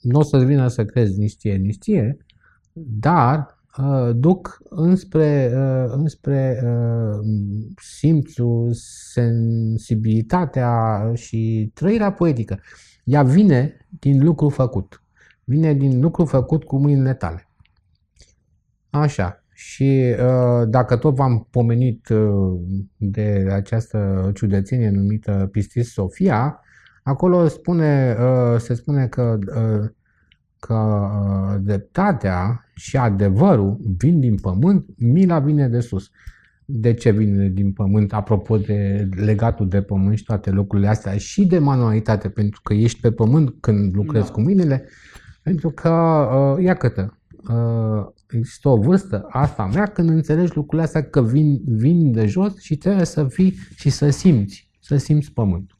nu o să-ți vină să crezi nici ție, nici ție, dar uh, duc înspre, uh, înspre uh, simțul, sensibilitatea și trăirea poetică. Ea vine din lucru făcut. Vine din lucru făcut cu mâinile tale. Așa. Și uh, dacă tot v-am pomenit uh, de această ciudățenie numită Pistis Sofia, acolo spune, uh, se spune că uh, că uh, dreptatea și adevărul vin din pământ, mila vine de sus. de ce vin din pământ, apropo de legatul de pământ și toate lucrurile astea, și de manualitate, pentru că ești pe pământ când lucrezi da. cu mâinile, pentru că, uh, ia câtă, uh, există o vârstă, asta mea, când înțelegi lucrurile astea că vin, vin de jos și trebuie să fii și să simți, să simți pământul.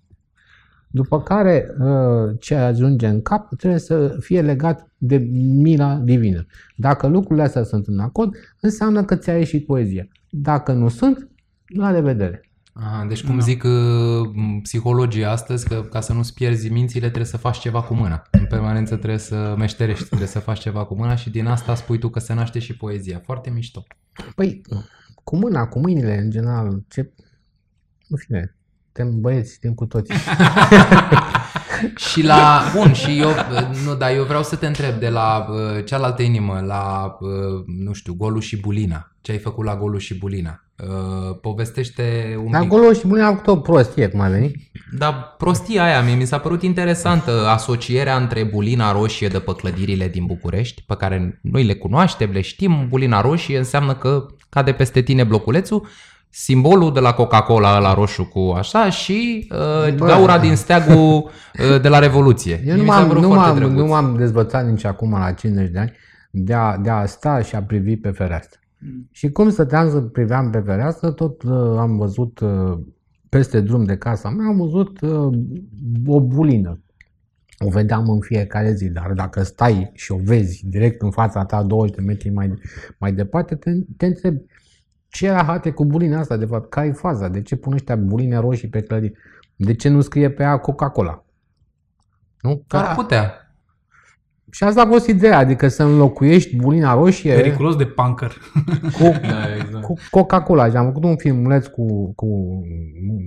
După care, uh, ce ajunge în cap trebuie să fie legat de mila divină. Dacă lucrurile astea sunt în acord, înseamnă că ți-a ieșit poezia. Dacă nu sunt, la revedere. Aha, deci cum no. zic uh, psihologii astăzi, că ca să nu-ți pierzi mințile trebuie să faci ceva cu mâna. În permanență trebuie să meșterești, trebuie să faci ceva cu mâna și din asta spui tu că se naște și poezia. Foarte mișto. Păi, cu mâna, cu mâinile, în general, ce... Nu fine, suntem băieți, suntem cu toți. <laughs> și la, bun, și eu, nu, dar eu vreau să te întreb de la uh, cealaltă inimă, la, uh, nu știu, Golul și Bulina. Ce ai făcut la Golul și Bulina? Uh, povestește un la pic. Golul și Bulina a făcut o prostie, cum a venit. Dar prostia aia mie mi s-a părut interesantă, asocierea între Bulina Roșie de pe clădirile din București, pe care noi le cunoaștem, le știm, Bulina Roșie înseamnă că cade peste tine bloculețul, simbolul de la Coca-Cola la roșu cu așa și uh, gaura din steagul uh, de la Revoluție. Eu nu m-am, nu, m-am, nu m-am dezbățat nici acum la 50 de ani de a, de a sta și a privi pe fereastră. Mm. Și cum stăteam să priveam pe fereastră, tot uh, am văzut uh, peste drum de casa mea, am văzut uh, o bulină. O vedeam în fiecare zi, dar dacă stai și o vezi direct în fața ta 20 de metri mai, mai departe, te, te întrebi ce era hate cu bulina asta, de fapt? Care e faza? De ce pun ăștia buline roșii pe clădiri? De ce nu scrie pe ea Coca-Cola? Nu? Ar putea. Și asta a fost ideea, adică să înlocuiești bulina roșie Periculos de punker. cu, <laughs> da, exact. cu Coca-Cola. Și am făcut un filmuleț cu, cu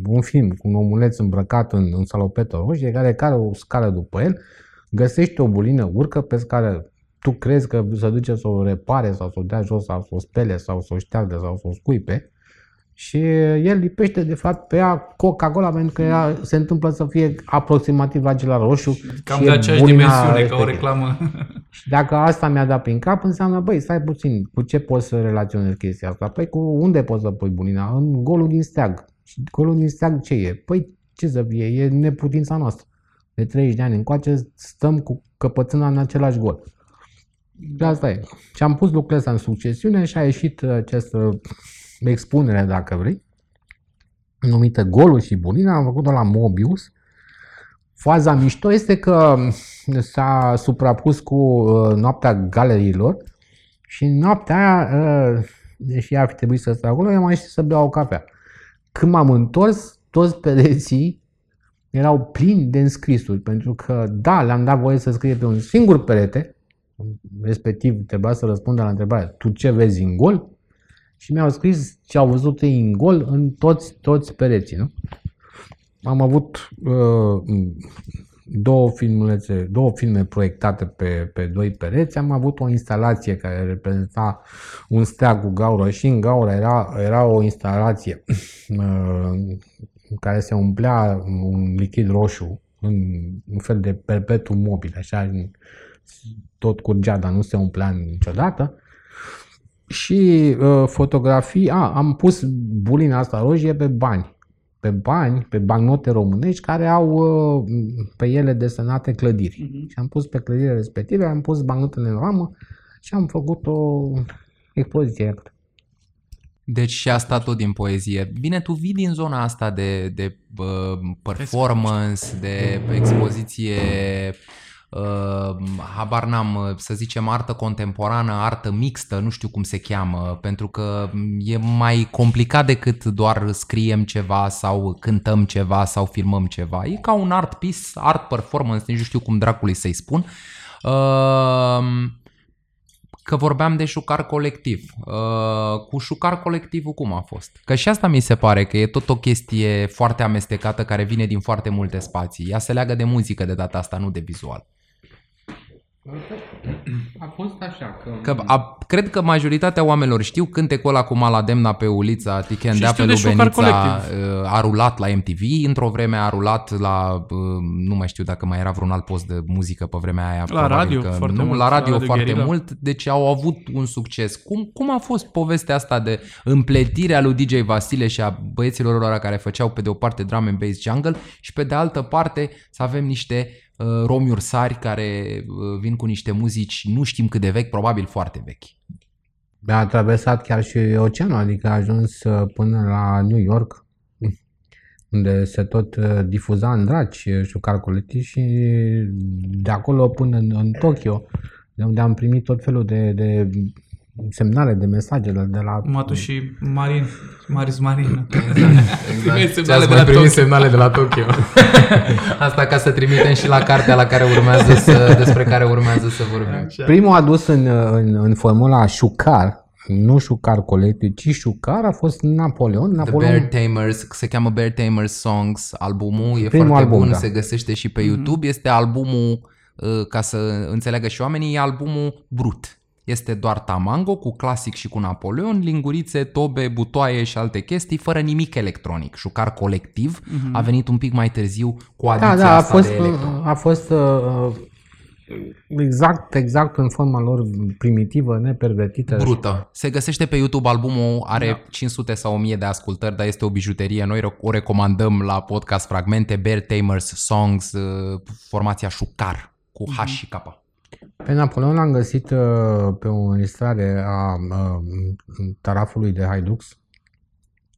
un film cu un omuleț îmbrăcat în, în salopetă roșie care care o scară după el, găsește o bulină, urcă pe scară tu crezi că se duce să o repare sau să o dea jos sau să o spele sau să o șteargă sau să o scuipe și el lipește de fapt pe ea Coca-Cola pentru că ea se întâmplă să fie aproximativ la acela roșu. Cam și de aceeași dimensiune respectiv. ca o reclamă. Și dacă asta mi-a dat prin cap, înseamnă, băi, stai puțin, cu ce poți să relaționezi chestia asta? Păi cu unde poți să pui bunina? În golul din steag. Și golul din steag ce e? Păi ce să fie? E neputința noastră. De 30 de ani încoace stăm cu căpățâna în același gol. De asta e. Și am pus lucrurile astea în succesiune și a ieșit această expunere, dacă vrei, numită Golul și Bulina. Am făcut-o la Mobius. Faza mișto este că s-a suprapus cu uh, noaptea galeriilor și noaptea aia, uh, deși ar fi trebuit să stau acolo, eu am ieșit să beau o cafea. Când m-am întors, toți pereții erau plini de înscrisuri, pentru că, da, le-am dat voie să scrie pe un singur perete, respectiv trebuia să răspundă la întrebare, tu ce vezi în gol? Și mi-au scris ce au văzut ei în gol în toți, toți pereții, nu? Am avut uh, două, filmulețe, două filme proiectate pe, pe doi pereți, am avut o instalație care reprezenta un steag cu gaură și în gaură era, era o instalație uh, în care se umplea un lichid roșu în un fel de perpetuum mobil, așa, tot curgea, dar nu se umplea niciodată. Și uh, fotografii, a, am pus bulina asta roșie pe bani, pe bani, pe bancnote românești care au uh, pe ele desenate clădiri. Uh-huh. Și am pus pe clădirile respective, am pus bancnotele în ramă și am făcut o expoziție. Deci și asta tot din poezie. Bine, tu vii din zona asta de, de uh, performance, de expoziție uh, habar n-am, să zicem, artă contemporană, artă mixtă, nu știu cum se cheamă, pentru că e mai complicat decât doar scriem ceva sau cântăm ceva sau filmăm ceva. E ca un art piece, art performance, nici nu știu cum dracului să-i spun. Uh, că vorbeam de șucar colectiv. Uh, cu șucar colectivul cum a fost? Că și asta mi se pare că e tot o chestie foarte amestecată care vine din foarte multe spații. Ea se leagă de muzică de data asta, nu de vizual. A fost așa că... Că a, cred că majoritatea oamenilor știu cântecul ăla cu Malademna pe ulița Tichendea Și pe știu de Șocar Lubenița Colectiv. uh, a rulat la MTV, într-o vreme a rulat la, uh, nu mai știu dacă mai era vreun alt post de muzică pe vremea aia. La radio că foarte nu, mult, la la radio Radio foarte Guerilla. mult, deci au avut un succes. Cum, cum a fost povestea asta de împletirea lui DJ Vasile și a băieților ăla care făceau pe de o parte drum and bass jungle și pe de altă parte să avem niște uh, romi ursari care uh, vin cu niște muzici, nu știm cât de vechi, probabil foarte vechi. A traversat chiar și oceanul, adică a ajuns uh, până la New York, <laughs> unde se tot uh, difuza în draci uh, Șucar Colectiv și de acolo până în, în Tokyo, de unde am primit tot felul de, de semnale, de mesaje de la... Matu și Marin, Maris Marin. <laughs> Exact. semnale Ți-ați de mai la primit Tokyo. semnale de la Tokyo. <laughs> Asta ca să trimitem și la cartea la care urmează să, despre care urmează să vorbim. Primul adus în, în, în formula Șucar, nu Șucar Colectiv, ci Șucar a fost Napoleon. The Napoleon Bear Tamers, se cheamă Bear Tamers Songs, albumul e Primul foarte album, bun, da. se găsește și pe YouTube, este albumul, uh, ca să înțeleagă și oamenii, e albumul brut. Este doar tamango cu clasic și cu Napoleon, lingurițe, tobe, butoaie și alte chestii, fără nimic electronic. Șucar colectiv a venit un pic mai târziu cu adiția Da, da, a asta fost, de electro. a fost uh, exact, exact în forma lor primitivă, nepervertită. brută. Se găsește pe YouTube, albumul are da. 500 sau 1000 de ascultări, dar este o bijuterie. Noi o recomandăm la podcast fragmente, Bear Tamers Songs, uh, formația Șucar, cu H și K. Pe Napoleon l-am găsit uh, pe o înregistrare a uh, tarafului de Haidux,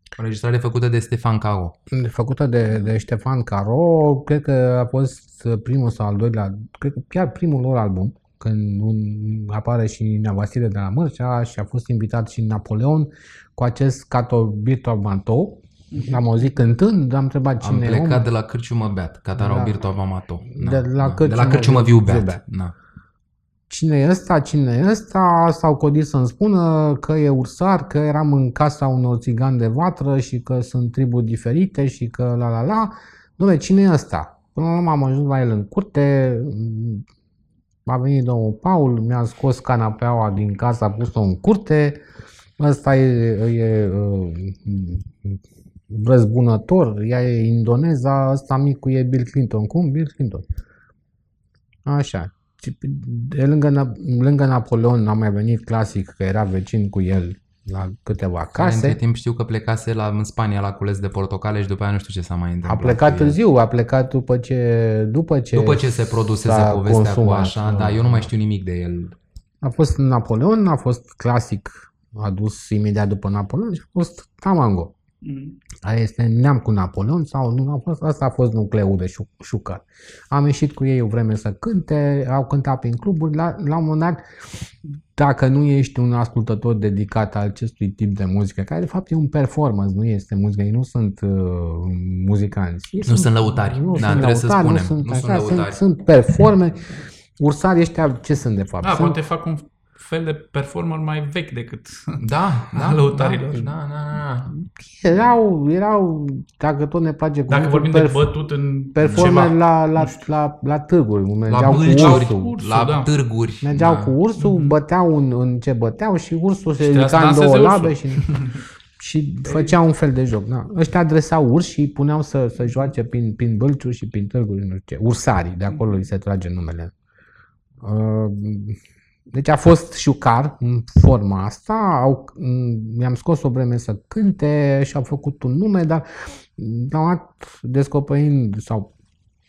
O înregistrare făcută de Stefan Cao. făcută de, de Ștefan Caro, cred că a fost primul sau al doilea, cred că chiar primul lor album, când un, apare și Nea Vasile de la Mărcea și a fost invitat și Napoleon cu acest Cato Birto Mantou. L-am auzit cântând, am întrebat Am cine e plecat omul. de la Cârciumă Beat, Catarau Da. Birto Avamato. De la de la Cârciumă Cârciumă Viu Viu Beat. Beat. Da. Cine e ăsta, cine e ăsta, s-au codit să-mi spună că e ursar, că eram în casa unor țigani de vatră și că sunt triburi diferite și că la la la. Dom'le, cine e ăsta? Până la urmă am ajuns la el în curte, a venit domnul Paul, mi-a scos canapeaua din casă, a pus-o în curte, ăsta e, e uh, răzbunător, ea e indoneza, ăsta micul e Bill Clinton. Cum? Bill Clinton. Așa. Și pe- De lângă, Na- lângă Napoleon a mai venit clasic că era vecin cu el la câteva Care între case. timp știu că plecase la, în Spania la cules de portocale și după aia nu știu ce s-a mai A întâmplat. plecat cu el. târziu, a plecat după ce după ce, După ce se produsese s-a povestea cu consumat. așa, dar eu nu mai știu nimic de el. A fost Napoleon, a fost clasic adus imediat după Napoleon și a fost Tamango. Mm. care este neam cu Napoleon sau nu a fost, asta a fost nucleul de șu, șucar. Am ieșit cu ei o vreme să cânte, au cântat prin cluburi, la, la un moment dat, dacă nu ești un ascultător dedicat al acestui tip de muzică, care de fapt e un performance, nu este muzică, ei nu sunt uh, muzicanți. Ei Nu sunt lăutari. Nu Da, sunt trebuie să lăutari, nu spunem. sunt, Nu sunt așa, sunt, lăutari. sunt performe. Ursarii ăștia ce sunt de fapt? Da, sunt, poate fac un fel de performer mai vechi decât... <laughs> Da, <laughs> da, A lăutarilor. Da, da, da, da. erau, erau, dacă tot ne place Dacă cuvântul, vorbim de perf- bătut în performer ceva. la, la, la, la târguri, La mergeau cu bâlciuri, ursul. Ursul, la da. târguri. Mergeau da. cu ursul, băteau în, în ce băteau și ursul se trebuia să ridica în două danseze labe ursul. și, <laughs> și făcea un fel de joc. Da. Ăștia adresau urși și îi puneau să, să joace prin, prin bălciuri și prin târguri, nu știu ce. Ursarii, de acolo îi se trage numele. Uh, Deci a fost șucar în forma asta, au, mi-am scos o vreme să cânte și au făcut un nume, dar la un dat, descoperind sau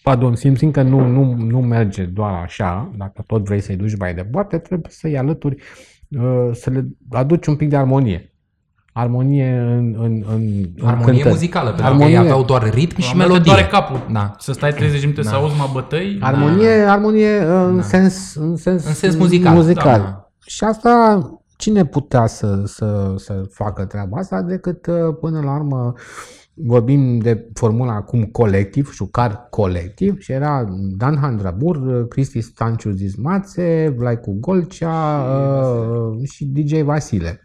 Pardon, simțind că nu, nu, nu merge doar așa, dacă tot vrei să-i duci mai departe, trebuie să-i alături, uh, să le aduci un pic de armonie. Armonie în, în, în, în Armonie cântări. muzicală, pentru că Armonie. ei aveau doar ritm și La un moment dat te melodie. doare capul. Da. Să stai 30 de minute Da. să auzi mă bătăi. Armonie, armonie uh, în, Da. sens, în sens, În sens muzical, muzical. da. Și asta, cine putea să, să, să facă treaba asta decât uh, până la urmă vorbim de formula acum colectiv, șucar colectiv și era Dan Handrabur, uh, Cristi Stanciu Zizmațe, Vlaicu Golcea uh, și DJ Vasile.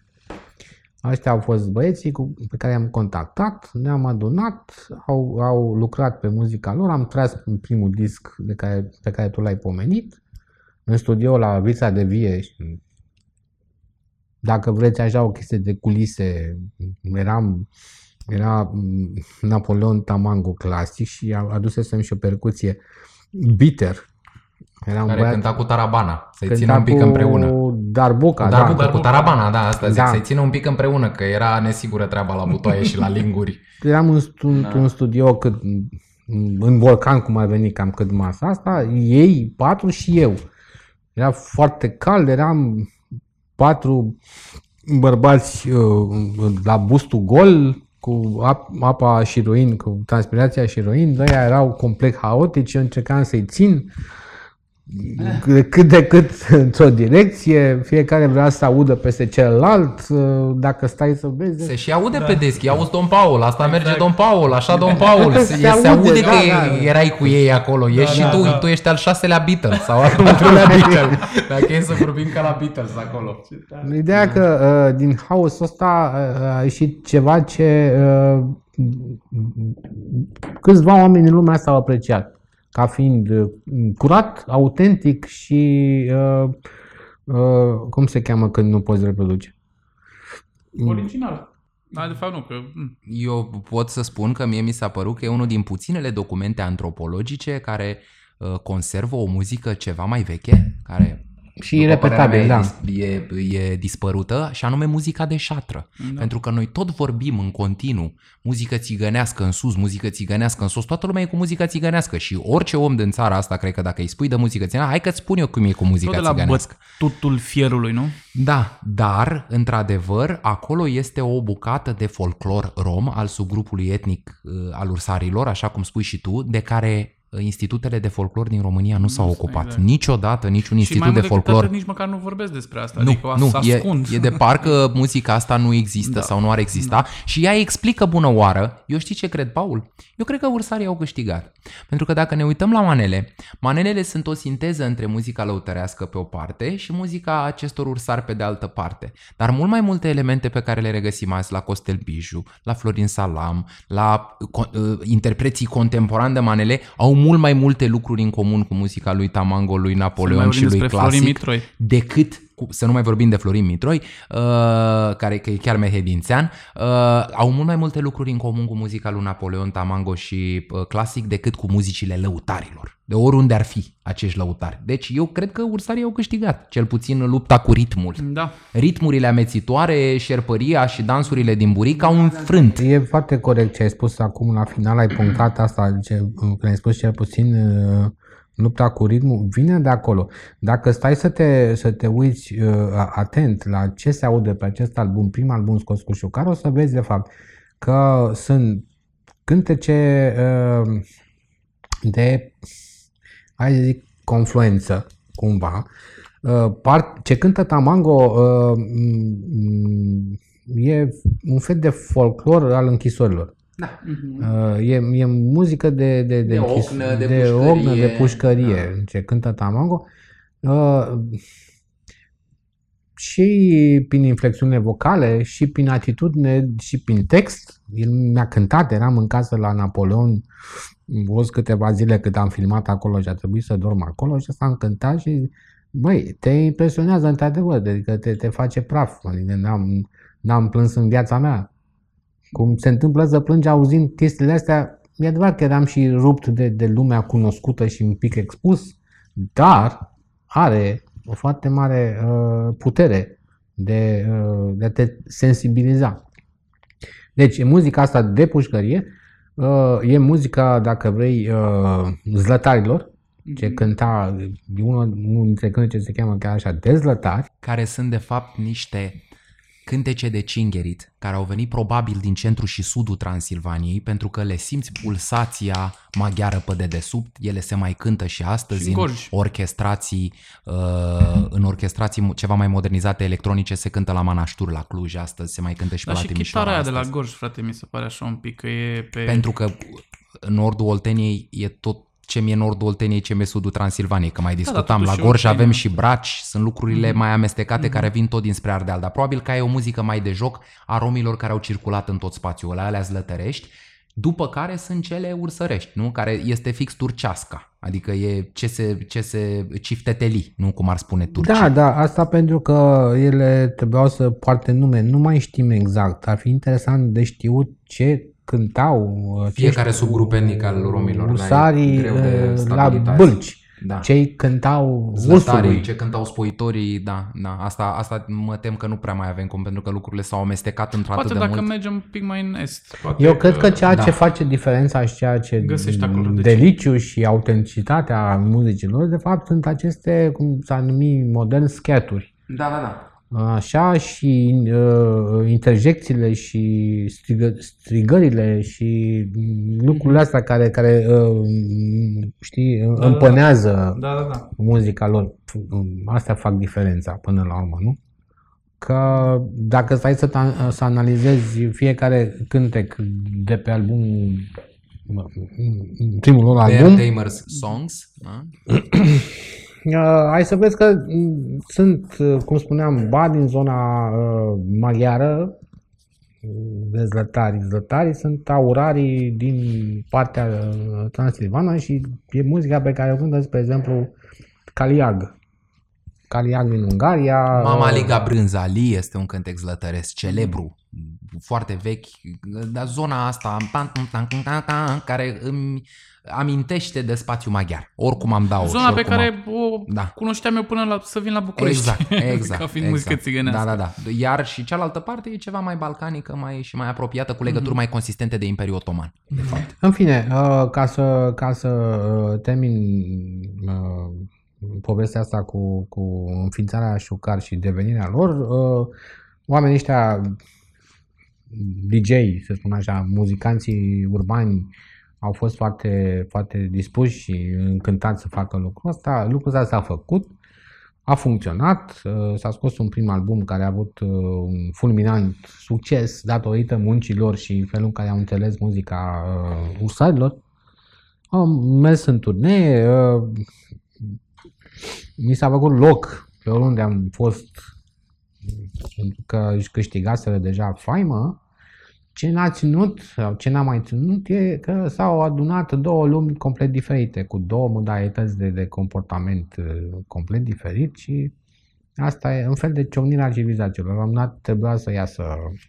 Aceștia au fost băieții cu, pe care i-am contactat, ne-am adunat, au, au lucrat pe muzica lor, am tras primul disc de care, pe care tu l-ai pomenit, în studio la Vița de Vie. Dacă vreți așa o chestie de culise, eram, era Napoleon Tamango clasic și adusesem și o percuție bitter, era un care băiat, cânta cu tarabana, să-i țină un pic cu împreună. Darbuca, cu Darbuca, da. cu tarabana, da, asta zic, da. să-i țină un pic împreună, că era nesigură treaba la butoaie și la <laughs> linguri. Eram în, stu- da. un studio cât, în Volcan, cum a venit cam cât masa asta, ei patru și eu. Era foarte cald, eram patru bărbați uh, la bustul gol, cu apa și roin, cu transpirația și roin, doi erau complet haotici, eu încercam să-i țin, cât de cât <laughs> într-o direcție, fiecare vrea să audă peste celălalt, dacă stai să vezi... Se și aude da. pe deschi, auzi Don Paul, asta exact. merge Don Paul, așa Don Paul, <laughs> se, se, aude, se aude da, că da. erai cu ei acolo, da, ești da, și tu, da. tu ești al șaselea Beatles sau al <laughs> ultimilea Beatles, dacă e să vorbim ca la Beatles acolo. Ideea că uh, din haosul ăsta uh, a ieșit ceva ce uh, câțiva oameni în lumea asta au apreciat ca fiind uh, curat, autentic și uh, uh, cum se cheamă când nu poți reproduce? Original. Da, de fapt nu, că... Mm. Eu pot să spun că mie mi s-a părut că e unul din puținele documente antropologice care uh, conservă o muzică ceva mai veche, care și repetabil, da. E, e dispărută și anume muzica de șatră. Da. Pentru că noi tot vorbim în continuu muzică țigănească în sus, muzică țigănească în sus, toată lumea e cu muzica țigănească și orice om din țara asta, cred că dacă îi spui de muzică țigănească, hai că-ți spun eu cum e cu muzica tot de la țigănească. bătutul fierului, nu? Da, dar, într-adevăr, acolo este o bucată de folclor rom al subgrupului etnic uh, al ursarilor, așa cum spui și tu, de care institutele de folclor din România nu, nu s-au ocupat. Exact. Niciodată niciun și institut de folclor. nici măcar nu vorbesc despre asta. Nu, adică nu e, e de parcă <laughs> muzica asta nu există da. sau nu ar exista da. și ea explică bună oară. Eu știi ce cred, Paul? Eu cred că ursarii au câștigat. Pentru că dacă ne uităm la manele, manelele sunt o sinteză între muzica lăutărească pe o parte și muzica acestor ursari pe de altă parte. Dar mult mai multe elemente pe care le regăsim azi la Costel Biju, la Florin Salam, la uh, interpreții contemporani de manele au mult mai multe lucruri în comun cu muzica lui Tamango, lui Napoleon și lui Clasic decât cu, să nu mai vorbim de Florin Mitroi, uh, care că e chiar mehedințean, uh, au mult mai multe lucruri în comun cu muzica lui Napoleon, Tamango și uh, clasic decât cu muzicile lăutarilor. De oriunde ar fi acești lăutari. Deci eu cred că ursarii au câștigat, cel puțin lupta cu ritmul. Da. Ritmurile amețitoare, șerpăria și dansurile din buric au înfrânt. E foarte corect ce ai spus acum la final, ai punctat asta, ce, când ai spus cel puțin uh, lupta cu ritmul vine de acolo. Dacă stai să te, să te uiți uh, atent la ce se aude pe acest album, prim album scos cu șucar, o să vezi de fapt că sunt cântece uh, de, hai să zic, confluență, cumva. Uh, part, ce cântă Tamango uh, e un fel de folclor al închisorilor. Da. Uh, e, e muzică de, de, de, de, ocnă, de, de, pușcărie. Ocnă, de pușcărie, da. ce cântă Tamango. Uh, și prin inflexiune vocale, și prin atitudine, și prin text. El mi-a cântat, eram în casă la Napoleon, văzut câteva zile cât am filmat acolo și a trebuit să dorm acolo și s-a încântat și, băi, te impresionează într-adevăr, adică te, te face praf. Adică n-am, n-am plâns în viața mea cum se întâmplă să plângi auzind chestiile astea, e adevărat că eram și rupt de, de lumea cunoscută și un pic expus, dar are o foarte mare uh, putere de, uh, de a te sensibiliza. Deci, e muzica asta de pușcărie, uh, e muzica, dacă vrei, uh, zlătarilor, ce mhm. cânta, unul, unul dintre cântece se cheamă chiar așa, dezlătari. Care sunt de fapt niște cântece de cingerit, care au venit probabil din centrul și sudul Transilvaniei, pentru că le simți pulsația maghiară pe dedesubt, ele se mai cântă și astăzi și în orchestrații, uh, în orchestrații ceva mai modernizate electronice, se cântă la Manaștur, la Cluj astăzi, se mai cântă și da, pe la Timișoara și de la Gorj, frate, mi se pare așa un pic că e pe... Pentru că în nordul Olteniei e tot ce mi-e nordul Olteniei, ce mi-e sudul Transilvaniei, că mai da, da, discutam. Da, la Gorj avem și Braci, sunt lucrurile mm-hmm. mai amestecate mm-hmm. care vin tot dinspre Ardeal, dar probabil că ai o muzică mai de joc a romilor care au circulat în tot spațiul ăla, alea zlătărești, După care sunt cele ursărești, nu? Care este fix turceasca. Adică e ce se, ce se cifteteli, nu cum ar spune turcii. Da, da, asta pentru că ele trebuiau să poarte nume. Nu mai știm exact. Ar fi interesant de știut ce cântau uh, Fiecare subgrup etnic al romilor. Usarii la, e greu de uh, la stabilitate. bâlci. Da. Cei cântau Zlătarii, ursului. ce cântau spoitorii, da, da, asta, asta mă tem că nu prea mai avem cum, pentru că lucrurile s-au amestecat într-atât Poate de dacă mult. mergem un pic mai în est. Poate Eu cred că ceea da. ce face diferența și ceea ce Găsești acolo rădăcini. deliciu și autenticitatea muzicilor, de fapt, sunt aceste, cum s-ar numi modern, scaturi. Da, da, da. Așa și uh, interjecțiile și strigă, strigările și lucrurile astea care, care uh, știi, da, împănează Da, da, da. muzica lor. Astea fac diferența până la urmă, nu? Că dacă stai să, ta- să analizezi fiecare cântec de pe album, primul lor album, Bear Tamers Songs, da? Uh, <clears throat> hai să vezi că mm, sunt, uh, cum spuneam, ba din zona uh, maghiară, mm, de zlătari. Zlătarii sunt aurarii din partea uh, Transilvana și e muzica pe care o cântă, spre exemplu, Caliag. Caliag din Ungaria. Mama uh, Liga Brânzali este un cântec zlătăresc celebru, foarte vechi, dar zona asta tan, tan, tan, tan, tan, care îmi amintește de spațiu maghiar. Oricum am dau. Zona pe care o Da. cunoșteam eu până la, să vin la București. Exact, <laughs> exact. Ca fiind exact. muzică țigănească. Da, da, da. Iar și cealaltă parte e ceva mai balcanică mai, și mai apropiată, cu legături mai consistente de Imperiul Otoman. De fapt. <laughs> În fine, uh, ca să, ca să uh, termin uh, povestea asta cu, cu înființarea Șucar și devenirea lor, uh, oamenii ăștia DJ, să spun așa, muzicanții urbani au fost foarte, foarte dispuși și încântați să facă lucrul ăsta. Lucrul ăsta s-a făcut, a funcționat, uh, s-a scos un prim album care a avut uh, un fulminant succes datorită muncilor și felul în care au înțeles muzica uh, ursarilor. Au mers în turnee, uh, mi s-a făcut loc pe oriunde am fost pentru că își câștigaseră deja faimă. Ce n-a ținut sau ce n-a mai ținut e că s-au adunat două lumi complet diferite, cu două modalități de, de comportament uh, complet diferit și asta e un fel de ciocnire a civilizațiilor. La un moment dat trebuia să iasă,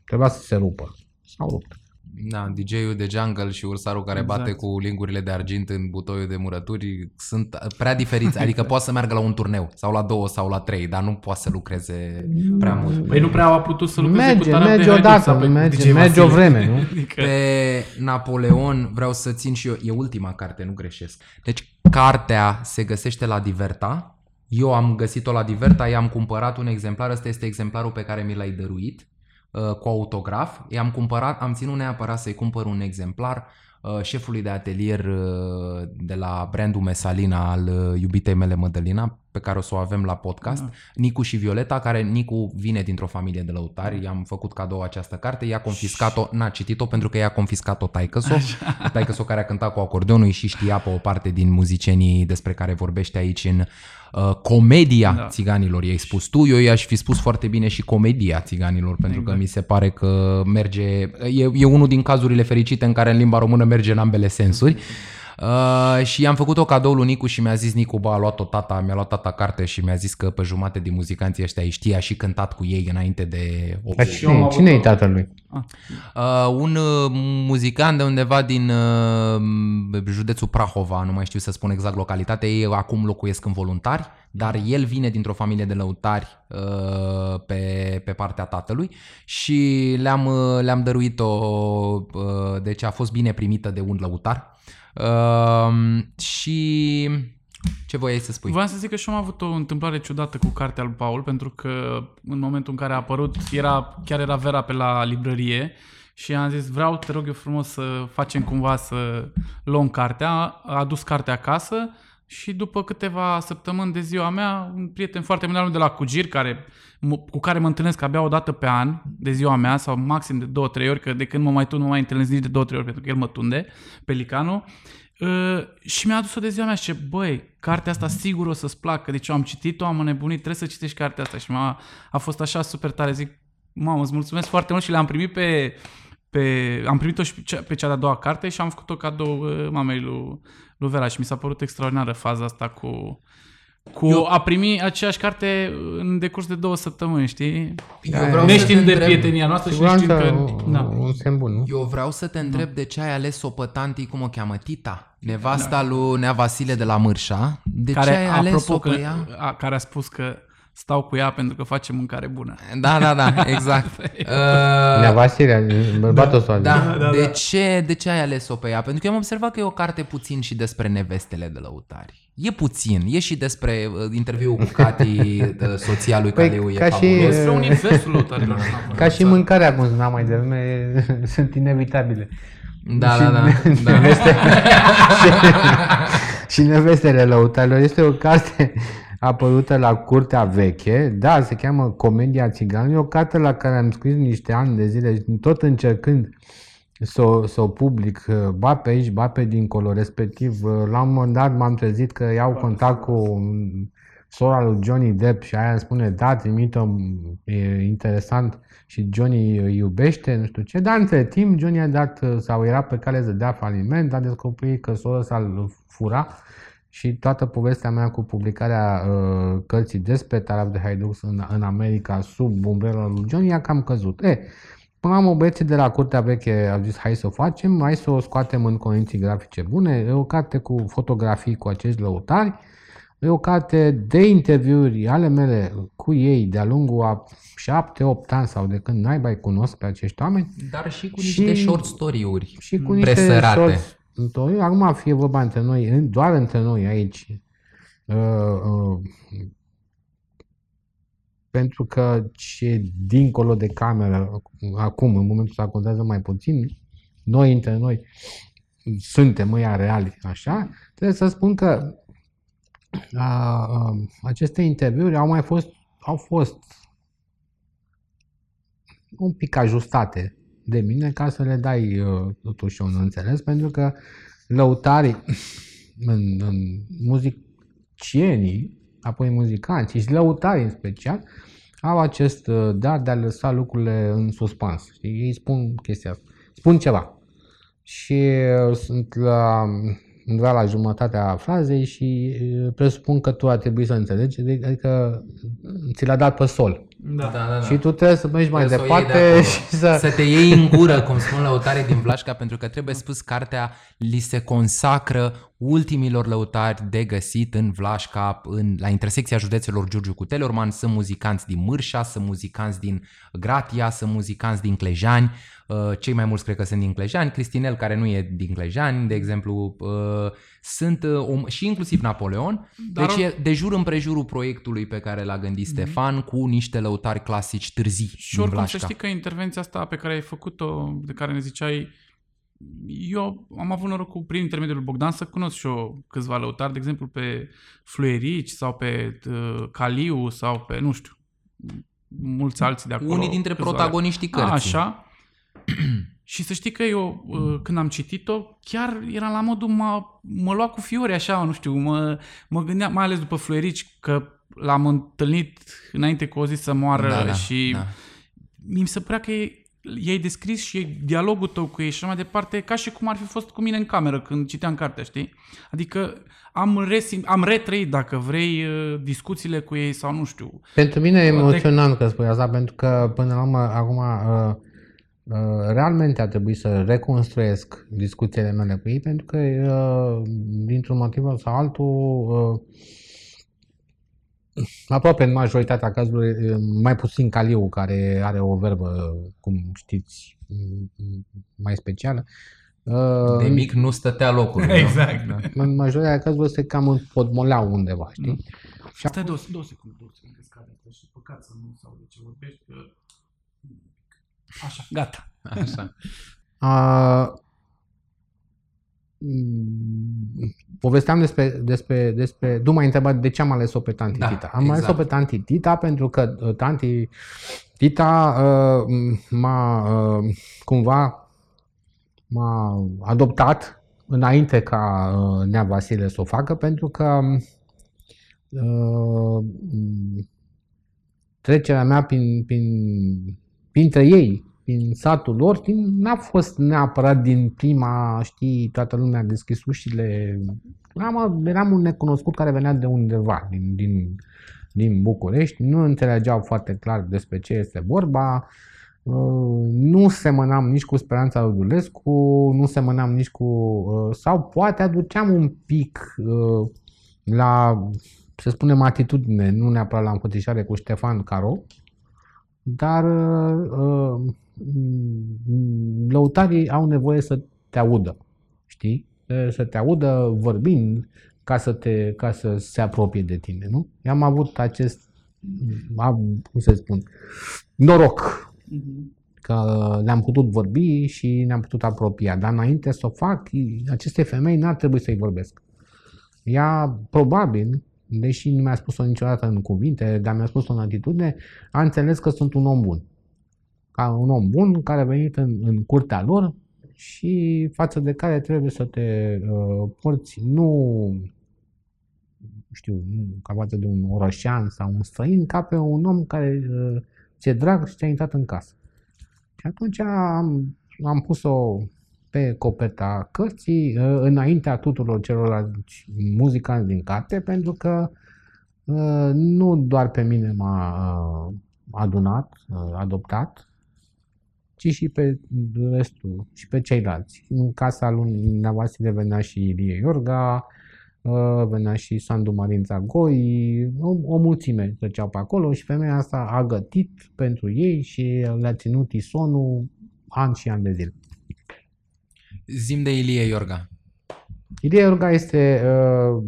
trebuia să se rupă. S-au rupt. Da, DJ-ul de jungle și ursarul care Exact. bate cu lingurile de argint în butoiul de murături sunt prea diferiți. Adică poate să meargă la un turneu sau la două sau la trei, dar nu poate să lucreze prea mult. Păi nu prea au putut să lucreze cu Merge, Tarab de merge Haiduk odată, sau pe merge, DJ merge Vasile. o vreme, nu? <laughs> Adică, Pe Napoleon vreau să țin și eu, e ultima carte, nu greșesc. Deci cartea se găsește la Diverta, eu am găsit-o la Diverta, i-am cumpărat un exemplar, ăsta este exemplarul pe care mi l-ai dăruit uh, cu autograf. I-am cumpărat, am ținut neapărat să-i cumpăr un exemplar uh, șefului de atelier uh, de la brandul Mesalina al uh, iubitei mele Mădălina, pe care o să o avem la podcast, Da. Nicu și Violeta, care Nicu vine dintr-o familie de lăutari, i-am făcut cadou această carte, i-a confiscat-o, n-a citit-o pentru că i-a confiscat-o taică-so, <laughs> taică-so care a cântat cu acordeonul și știa pe o parte din muzicienii despre care vorbește aici în uh, comedia da. Da. țiganilor, i-ai spus tu, eu i-aș fi spus foarte bine și comedia țiganilor, pentru exact. că mi se pare că merge, e, e unul din cazurile fericite în care în limba română merge în ambele sensuri. Uh, și i-am făcut o cadou lui Nicu și mi-a zis Nicu, bă, a luat-o tata, mi-a luat tata carte și mi-a zis că pe jumate din muzicanții ăștia îi știa și cântat cu ei înainte de 8 Dar cine, cine e tatălui? Uh, un uh, muzicant de undeva din uh, județul Prahova, nu mai știu să spun exact localitatea, ei acum locuiesc în voluntari, dar el vine dintr-o familie de lăutari uh, pe, pe partea tatălui și le-am, uh, le-am dăruit-o, uh, deci a fost bine primită de un lăutar. Uh, și ce voiai să spui? Vreau să zic că și eu am avut o întâmplare ciudată cu cartea lui Paul, pentru că în momentul în care a apărut, era, chiar era Vera pe la librărie și am zis, vreau, te rog eu frumos să facem cumva să luăm cartea. A adus cartea acasă și după câteva săptămâni de ziua mea, un prieten foarte bun de la Cugir, care, m- cu care mă întâlnesc abia o dată pe an de ziua mea, sau maxim de două, trei ori, că de când mă mai tun, nu mă mai întâlnesc nici de două, trei ori, pentru că el mă tunde, pelicanul. Uh, și mi-a adus-o de ziua mea și ce, băi, cartea asta sigur o să-ți placă, deci eu am citit-o, am înnebunit, trebuie să citești cartea asta și m-a, a fost așa super tare, zic, mamă, îți mulțumesc foarte mult și le-am primit pe, pe, am primit-o și pe cea, pe cea de-a doua carte și am făcut-o cadou uh, mamei lui, lui Vera și mi s-a părut extraordinară faza asta cu, cu Eu- a primi aceeași carte în decurs de două săptămâni, știi? Eu vreau să te Neștiind de întreb- prietenia noastră și Siguranță, neștiind că... un, Da. un semn bun, nu? Eu vreau să te întreb de ce ai ales-o pe tanti, cum o cheamă, Tita? Nevasta lui Nea Vasile de la Mârșa. De care, ce ai ales-o apropo, pe că, ea? a, care a spus că stau cu ea pentru că face mâncare bună. Da, da, da, exact. <laughs> Nea uh, Vasile, bărbatul său. da, adică. da, de, ce, de ce ai ales-o pe ea? Pentru că eu am observat că e o carte puțin și despre nevestele de lăutari. E puțin, e și despre uh, interviul cu Cati, <laughs> uh, soția lui Păi, Caliu, e ca și- fabulos. Despre universul lăutarilor. Ca și mâncarea, cum spuneam mai devreme, <laughs> sunt inevitabile. Da, și da, da. da. Neveste, <laughs> și nevestele lăutarilor. Este o carte apărută la Curtea Veche, da, se cheamă Comedia Țiganului, o carte la care am scris niște ani de zile, tot încercând să o, să o public, uh, ba pe aici, ba pe dincolo, respectiv, uh, la un moment dat m-am trezit că iau contact cu um, sora lui Johnny Depp și aia îmi spune, da, trimite-o, e interesant și Johnny îi iubește, nu știu ce, dar între timp Johnny a dat, uh, sau era pe cale să dea faliment, a descoperit că sora s-a fura și toată povestea mea cu publicarea uh, cărții despre Taraf de Haidux în, în America sub umbrela lui Johnny a cam căzut. E, Până la urmă, băieții de la Curtea Veche au zis, hai să o facem, hai să o scoatem în condiții grafice bune. E o carte cu fotografii cu acești lăutari, e o carte de interviuri ale mele cu ei de-a lungul a 7-8 ani sau de când naiba îi cunosc pe acești oameni Dar și cu Și- niște short story-uri și cu niște presărate. shorts întori. Acum fie vorba între noi, în- doar între noi aici. Uh, uh, pentru că ce dincolo de cameră, acum, în momentul ăsta contează mai puțin, noi între noi suntem ăia reali, așa, trebuie să spun că a, a, aceste interviuri au mai fost, au fost un pic ajustate de mine ca să le dai uh, totuși un înțeles, pentru că lăutarii în, în muzicienii, apoi muzicanții și lăutarii în special, au acest uh, dar de a lăsa lucrurile în suspans. Știi? Ei spun chestia asta. Spun ceva. Și uh, sunt la, undeva la jumătatea frazei și uh, presupun că tu ar trebui să înțelegi, adică ți l-a dat pe sol. Da. Da, da, da. Și tu trebuie să mergi mai Trebuie să o iei de departe acolo. <laughs> și să... Să te iei în gură, cum spun lăutarii din Vlașca, pentru că trebuie spus, cartea li se consacră ultimilor lăutari de găsit în Vlașca, în, la intersecția județelor Giurgiu cu Telorman. Sunt muzicanți din Mârșa, sunt muzicanți din Gratia, sunt muzicanți din Clejani. Uh, Cei mai mulți cred că sunt din Clejani. Cristinel, care nu e din Clejani, de exemplu, uh, sunt uh, om- și inclusiv Napoleon. Dar Deci o- e de jur împrejurul proiectului pe care l-a gândit Stefan cu niște lăutari clasici târzii Și din oricum să Vlașca. știi că intervenția asta pe care ai făcut-o, de care ne ziceai, eu am avut norocul prin intermediul lui Bogdan să cunosc și eu câțiva lăutari, de exemplu pe Fluierici sau pe uh, Caliu sau pe, nu știu, mulți alții de acolo. Unii dintre câțiva. protagoniștii A, cărții. Așa. <clears throat> și să știi că eu, uh, când am citit-o, chiar eram la modul, mă, mă lua cu fiori așa, nu știu, mă, mă gândeam, mai ales după Fluierici, că l-am întâlnit înainte cu o zi să moară Da, da, și da. mi se părea că e, i-ai descris și e dialogul tău cu ei și așa mai departe, ca și cum ar fi fost cu mine în cameră când citeam cartea, știi? Adică am, resim, am retrăit, dacă vrei, uh, discuțiile cu ei sau nu știu. Pentru mine e Poate- emoționant că spui asta, pentru că până la urmă, acum, uh, uh, realmente a trebuit să reconstruiesc discuțiile mele cu ei, pentru că, uh, dintr-un motiv sau altul, uh, aproape în majoritatea cazurilor, uh, mai puțin Caliu, care are o verbă, cum știți, m- mai specială, uh, De mic nu stătea locul. Exact. Da. în majoritatea cazurilor se cam împotmoleau undeva, știi? Și Stai două, două secunde, două secunde, că scade asta și păcat să nu sau de ce vorbești, că... Așa, gata. Așa. <laughs> A, mm, povesteam despre, despre, despre, nu m-ai întrebat de ce am ales-o pe Tanti Da, Tita. Am exact. ales-o pe Tanti Tita pentru că uh, Tanti Tita uh, m-a uh, cumva m-a adoptat înainte ca uh, Nea Vasile să o facă pentru că uh, trecerea mea prin, prin, printre ei prin satul lor, știi, n-a fost neapărat din prima, știi, toată lumea a deschis ușile. Eram, eram un necunoscut care venea de undeva, din, din, din București, nu înțelegeau foarte clar despre ce este vorba, uh, nu semănam nici cu Speranța Rudulescu, nu semănam nici cu... uh, sau poate aduceam un pic uh, la, să spunem, atitudine, nu neapărat la înfățișare cu Ștefan Caro, dar uh, mm, lăutarii au nevoie să te audă, știi? Să te audă vorbind ca să, te, ca să se apropie de tine, nu? Eu am avut acest, am, cum să spun, noroc că le-am putut vorbi și ne-am putut apropia, dar înainte să o fac, aceste femei n-ar trebui să-i vorbesc. Ea, probabil, deși nu mi-a spus-o niciodată în cuvinte, dar mi-a spus-o în atitudine, a înțeles că sunt un om bun. Ca un om bun care a venit în, în curtea lor și față de care trebuie să te uh, porți nu știu, nu ca față de un orășean sau un străin, ca pe un om care uh, ți-e drag și ți-a intrat în casă. Și atunci am, am pus-o pe coperta cărții, uh, înaintea tuturor celorlalți muzicanți din carte, pentru că uh, nu doar pe mine m-a uh, adunat, adoptat, ci și pe restul, și pe ceilalți. În casa lui Nea Vasile venea și Ilie Iorga, venea și Sandu Marința Goi, o, o mulțime treceau pe acolo și femeia asta a gătit pentru ei și le-a ținut isonul ani și ani de zile. Zim de Ilie Iorga. Ilie Iorga este uh,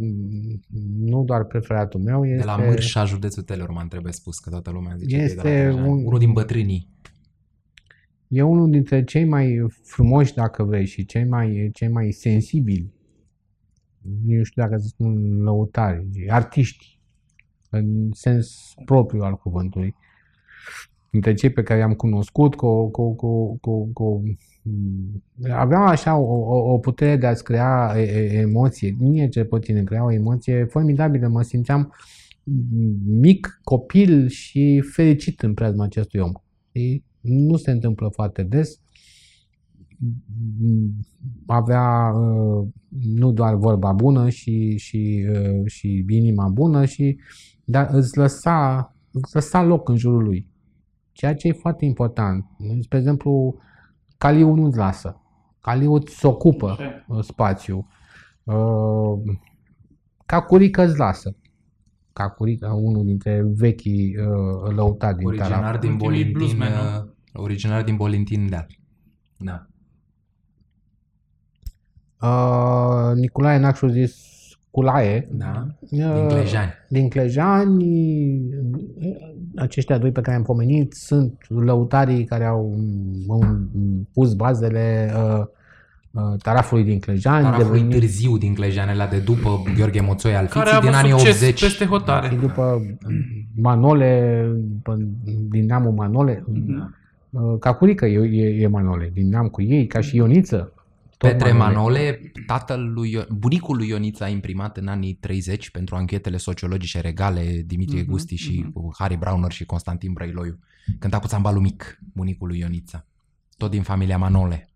nu doar preferatul meu, este... De la Mârșa, județul Teleorman, trebuie spus, că toată lumea zice Este că e de la un- Unul din bătrânii. E unul dintre cei mai frumoși, dacă vrei, și cei mai, cei mai sensibili, nu știu dacă să spun lăutari, artiști, în sens propriu al cuvântului. Dintre cei pe care i-am cunoscut, cu, cu, cu, cu, cu aveam așa o, o, o putere de a-ți crea e, e, emoție, mie cel puțin îmi crea o emoție formidabilă, mă simțeam mic, copil și fericit în preajma acestui om. Știi? Nu se întâmplă foarte des. Avea uh, nu doar vorba bună și, și, uh, și inima bună, și, dar îți lăsa, îți lăsa loc în jurul lui. Ceea ce e foarte important. Spre exemplu, Caliu nu-ți lasă. Caliu îți ocupă Așa uh, spațiu. Uh, Cacurică îți lasă. Cacurica, unul dintre vechii uh, lăutari din Originar Tarab. din Ultimii Bolintin. bluesmen, uh, Originar din Bolintin Deal. Da. Uh, Nicolae Nacșu zis Culaie. Da. Uh, Din Clejani. Din Clejani, aceștia doi pe care am pomenit sunt lăutarii care au um, pus bazele uh, uh, tarafului din Clejani. Tarafului devenit- târziu din Clejanele de după Gheorghe Moțoi al Care a Fiții, avut din anii succes 80. peste hotare. și după Manole, după, din neamul Manole, Da. uh, Cacurică e, e, e Manole, din neam cu ei, ca și Ioniță. Tot Petre Manole, tatăl lui, Io- bunicul lui Ioniță a imprimat în anii 30 pentru anchetele sociologice regale Dimitrie Mhm, Gusti și mhm. cu Harry Browner și Constantin Brăiloiu. Cânta cu țambalul mic, bunicul lui Ioniță. Tot din familia Manole.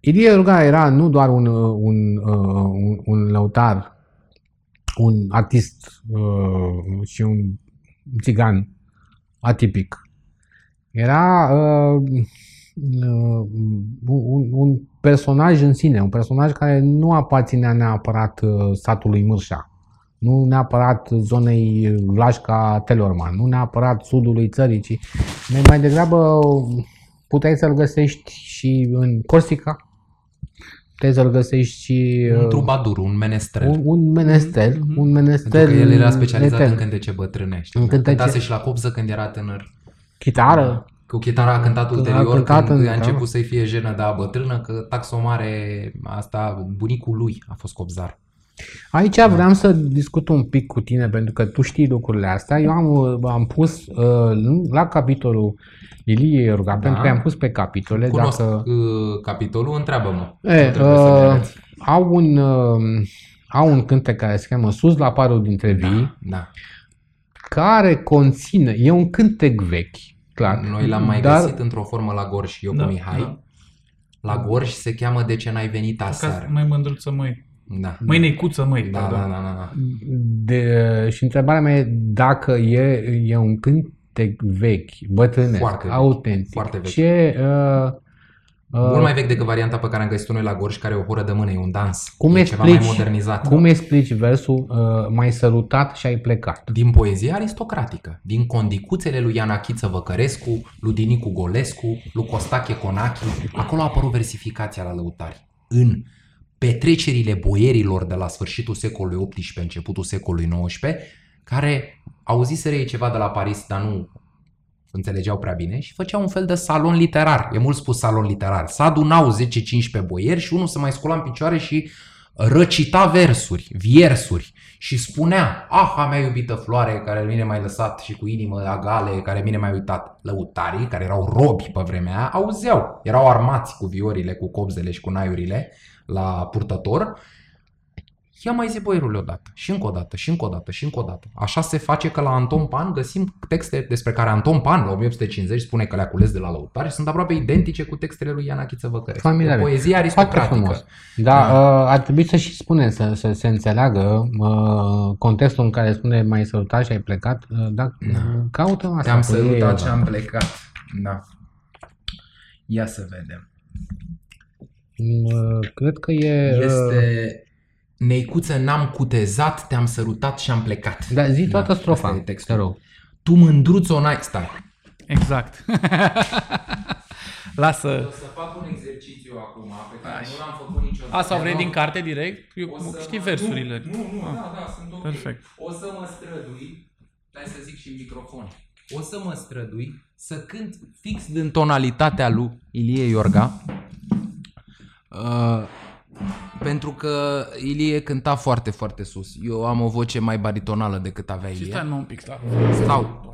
Ilie Ruga era nu doar un, uh, un, uh, un, un lăutar, un artist uh, și un țigan atipic. Era uh, uh, un, un personaj în sine, un personaj care nu aparținea neapărat uh, satului Mârșa, nu neapărat zonei Vlașca Telorman, nu neapărat sudului țării, ci mai degrabă puteai să-l găsești și în Corsica, puteai să-l găsești și Un uh, trubadur, un menestrel. un, un menestel, Mhm. un Pentru menestel că el era specializat etern. în cântece bătrâne. Știi? În cântece- Cântase și la copză când era tânăr. Chitară, Cu chitara a cântat A ulterior cântat când în- a da. început să-i fie jenă de a bătrână, că taxomare asta, bunicul lui a fost copzar. Aici vreau să discut un pic cu tine, pentru că tu știi lucrurile astea. Eu am, am pus uh, la capitolul Ilie Iorga, pentru că am pus pe capitole. Cunosc Dacă, uh, capitolul, întreabă-mă. e, Nu trebuie să uh, ne-arăți. au, un, uh, au un cântec care se cheamă Sus la parul dintre vii, Da. care conține, e un cântec vechi, Clar. Noi l-am mai Dar- găsit într-o formă la Gorj, eu Da, cu Mihai. da. La Gorj se cheamă De ce n-ai venit Ca aseară. mai mândruță, măi. Da. Măi, necuță, măi. Da, da, pardon. da, da, da. De, și întrebarea mea e dacă e, e un cântec vechi, bătrânesc, Foarte vechi, autentic. foarte vechi. Ce, uh, uh, Mult mai vechi decât varianta pe care am găsit-o noi la Gorj, care e o horă de mână, e un dans. Cum e explici, ceva mai modernizat. Cum explici versul uh, mai sărutat și ai plecat? Din poezie aristocratică, din condicuțele lui Iana Chiță Văcărescu, lui Dinicu Golescu, lui Costache Conachi, acolo a apărut versificația la lăutari. În petrecerile boierilor de la sfârșitul secolului XVIII, începutul secolului XIX, care auziseră ei ceva de la Paris, dar nu înțelegeau prea bine și făceau un fel de salon literar. E mult spus salon literar. Se adunau 10-15 boieri și unul se mai scula în picioare și răcita versuri, viersuri și spunea, ah, a mea iubită floare care mine mai lăsat și cu inimă agale care mine mai uitat. Lăutarii, care erau robi pe vremea aia, auzeau. Erau armați cu viorile, cu copzele și cu naiurile la purtător. Ia mai zi boierule odată, și încă o dată, și încă o dată, și încă o dată. Așa se face că la Anton Pan găsim texte despre care Anton Pan, la 1850, spune că le-a cules de la lăutari și sunt aproape identice cu textele lui Iana Chiță Văcărescu. Familiare. O poezie Foarte aristocratică. frumos. Da, uh, ar trebui să și spunem, să, să se înțeleagă uh, contextul în care spune mai sărutat și ai plecat. Uh, da, Da. Caută asta. Te-am cu ei, sărutat și da. am plecat. Da. Ia să vedem. Uh, cred că e... uh, Este Neicuță n-am cutezat, te-am sărutat și am plecat. Da, zi toată Da, strofa, asta e te textul. rog. Tu mândruț-o n-ai... Stai. Exact. Lasă. să fac un exercițiu acum pe care nu l-am făcut niciodată. Asta o vrei din carte direct? Eu O să știi mă- versurile. Nu, nu, nu Ah. da, da, sunt ok. Perfect. O să mă strădui, hai să zic și în microfon, o să mă strădui să cânt fix din tonalitatea lui Ilie Iorga, uh, pentru că Ilie cânta foarte, foarte sus. Eu am o voce mai baritonală decât avea Și Ilie. stai mă un pic, stai. Stau.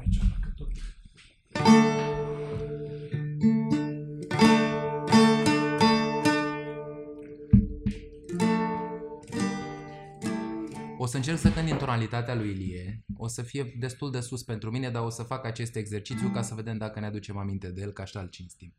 O să încerc să cânt din tonalitatea lui Ilie. O să fie destul de sus pentru mine, dar o să fac acest exercițiu ca să vedem dacă ne aducem aminte de el, ca așa îl cinstim.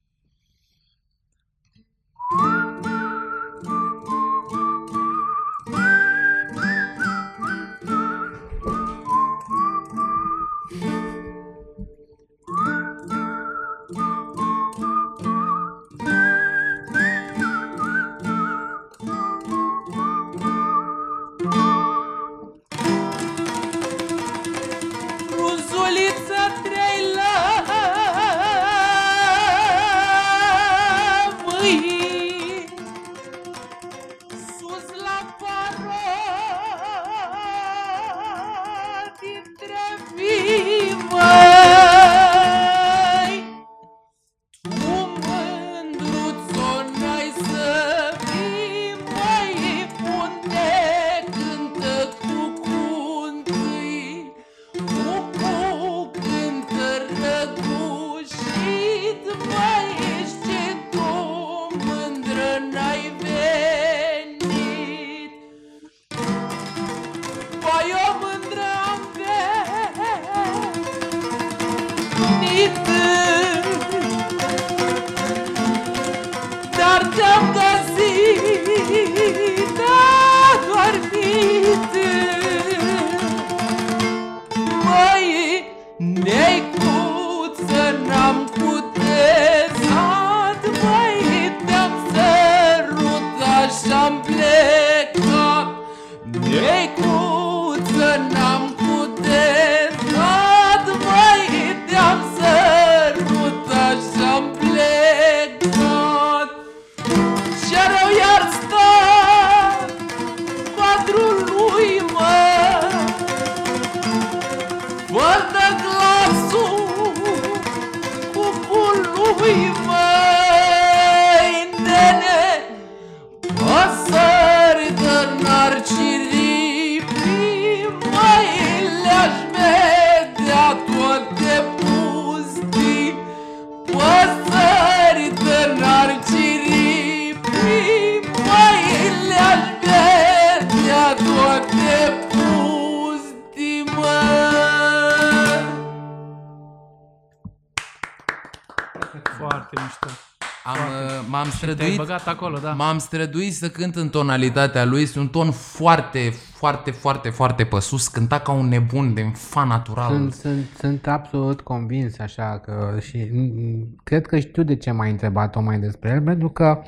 M-am Te-ai străduit, băgat acolo, da. m-am străduit să cânt în tonalitatea lui, este un ton foarte, foarte, foarte, foarte pe sus, cânta ca un nebun de fan natural. Sunt, sunt, sunt absolut convins așa că și mm, cred că știu de ce m-ai întrebat-o mai despre el, pentru că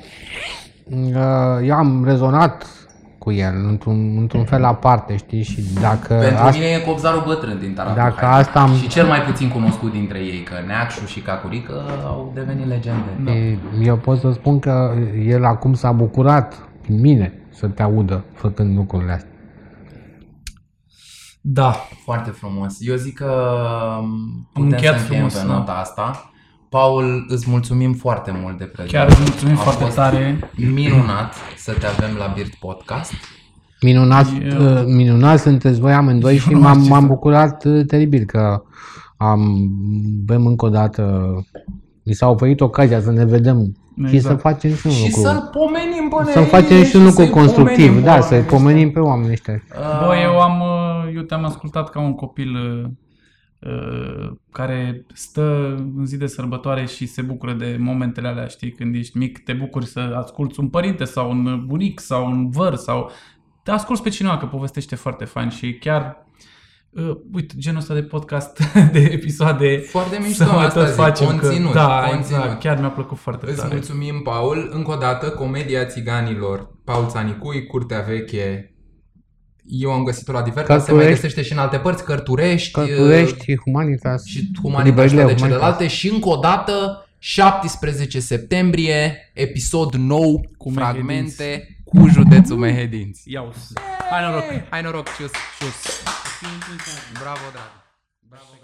uh, eu am rezonat cu el într-un, într-un fel aparte, știi, și dacă Pentru asta, mine e copzarul bătrân din Taratul Dacă Hai. asta am- Și cel mai puțin cunoscut dintre ei, că Neacșu și Cacurică au devenit legende. e, eu pot să spun că el acum s-a bucurat din mine să te audă făcând lucrurile astea. Da. Foarte frumos. Eu zic că um, putem încheiat să încheiem frumos, pe da. nota asta. Paul, îți mulțumim foarte mult de prezență. Chiar îți mulțumim A foarte fost tare. minunat să te avem la Birt Podcast. Minunat, Eu- uh, minunat sunteți voi amândoi și nu m-am, știu ce m-am să- bucurat uh, teribil că am, bem încă o dată, mi s-a oferit ocazia să ne vedem și Exact. să facem și un Și lucru. să-l pomenim pe Să Nelie facem și un și lucru să-i constructiv, pomenim pe da, să-i oamenii ăștia. pomenim pe oamenii ăștia. Uh, Bă, eu am, uh, eu te-am ascultat ca un copil uh, uh, care stă în zi de sărbătoare și se bucură de momentele alea, știi, când ești mic, te bucuri să asculți un părinte sau un bunic sau un văr sau te asculți pe cineva că povestește foarte fain și chiar Uh, uite, genul ăsta de podcast, <laughs> de episoade, Foarte mișto să mai asta tot zic, facem. conținut, că, da, conținut. exact, chiar mi-a plăcut foarte Îți tare. mulțumim, Paul. Încă o dată, Comedia Țiganilor, Paul Țanicui, Curtea Veche. Eu am găsit-o la Diverta, se mai Cărturești. găsește și în alte părți, Cărturești, Cărturești, Humanitas, și Humanitas librările toate Humanitas. celelalte și încă o dată 17 septembrie, episod nou, cu Cu fragmente cu județul Mehedinți. Iau. Hai noroc! Hai noroc, cius, cius. Bravo, drag. Bravo, Gavro.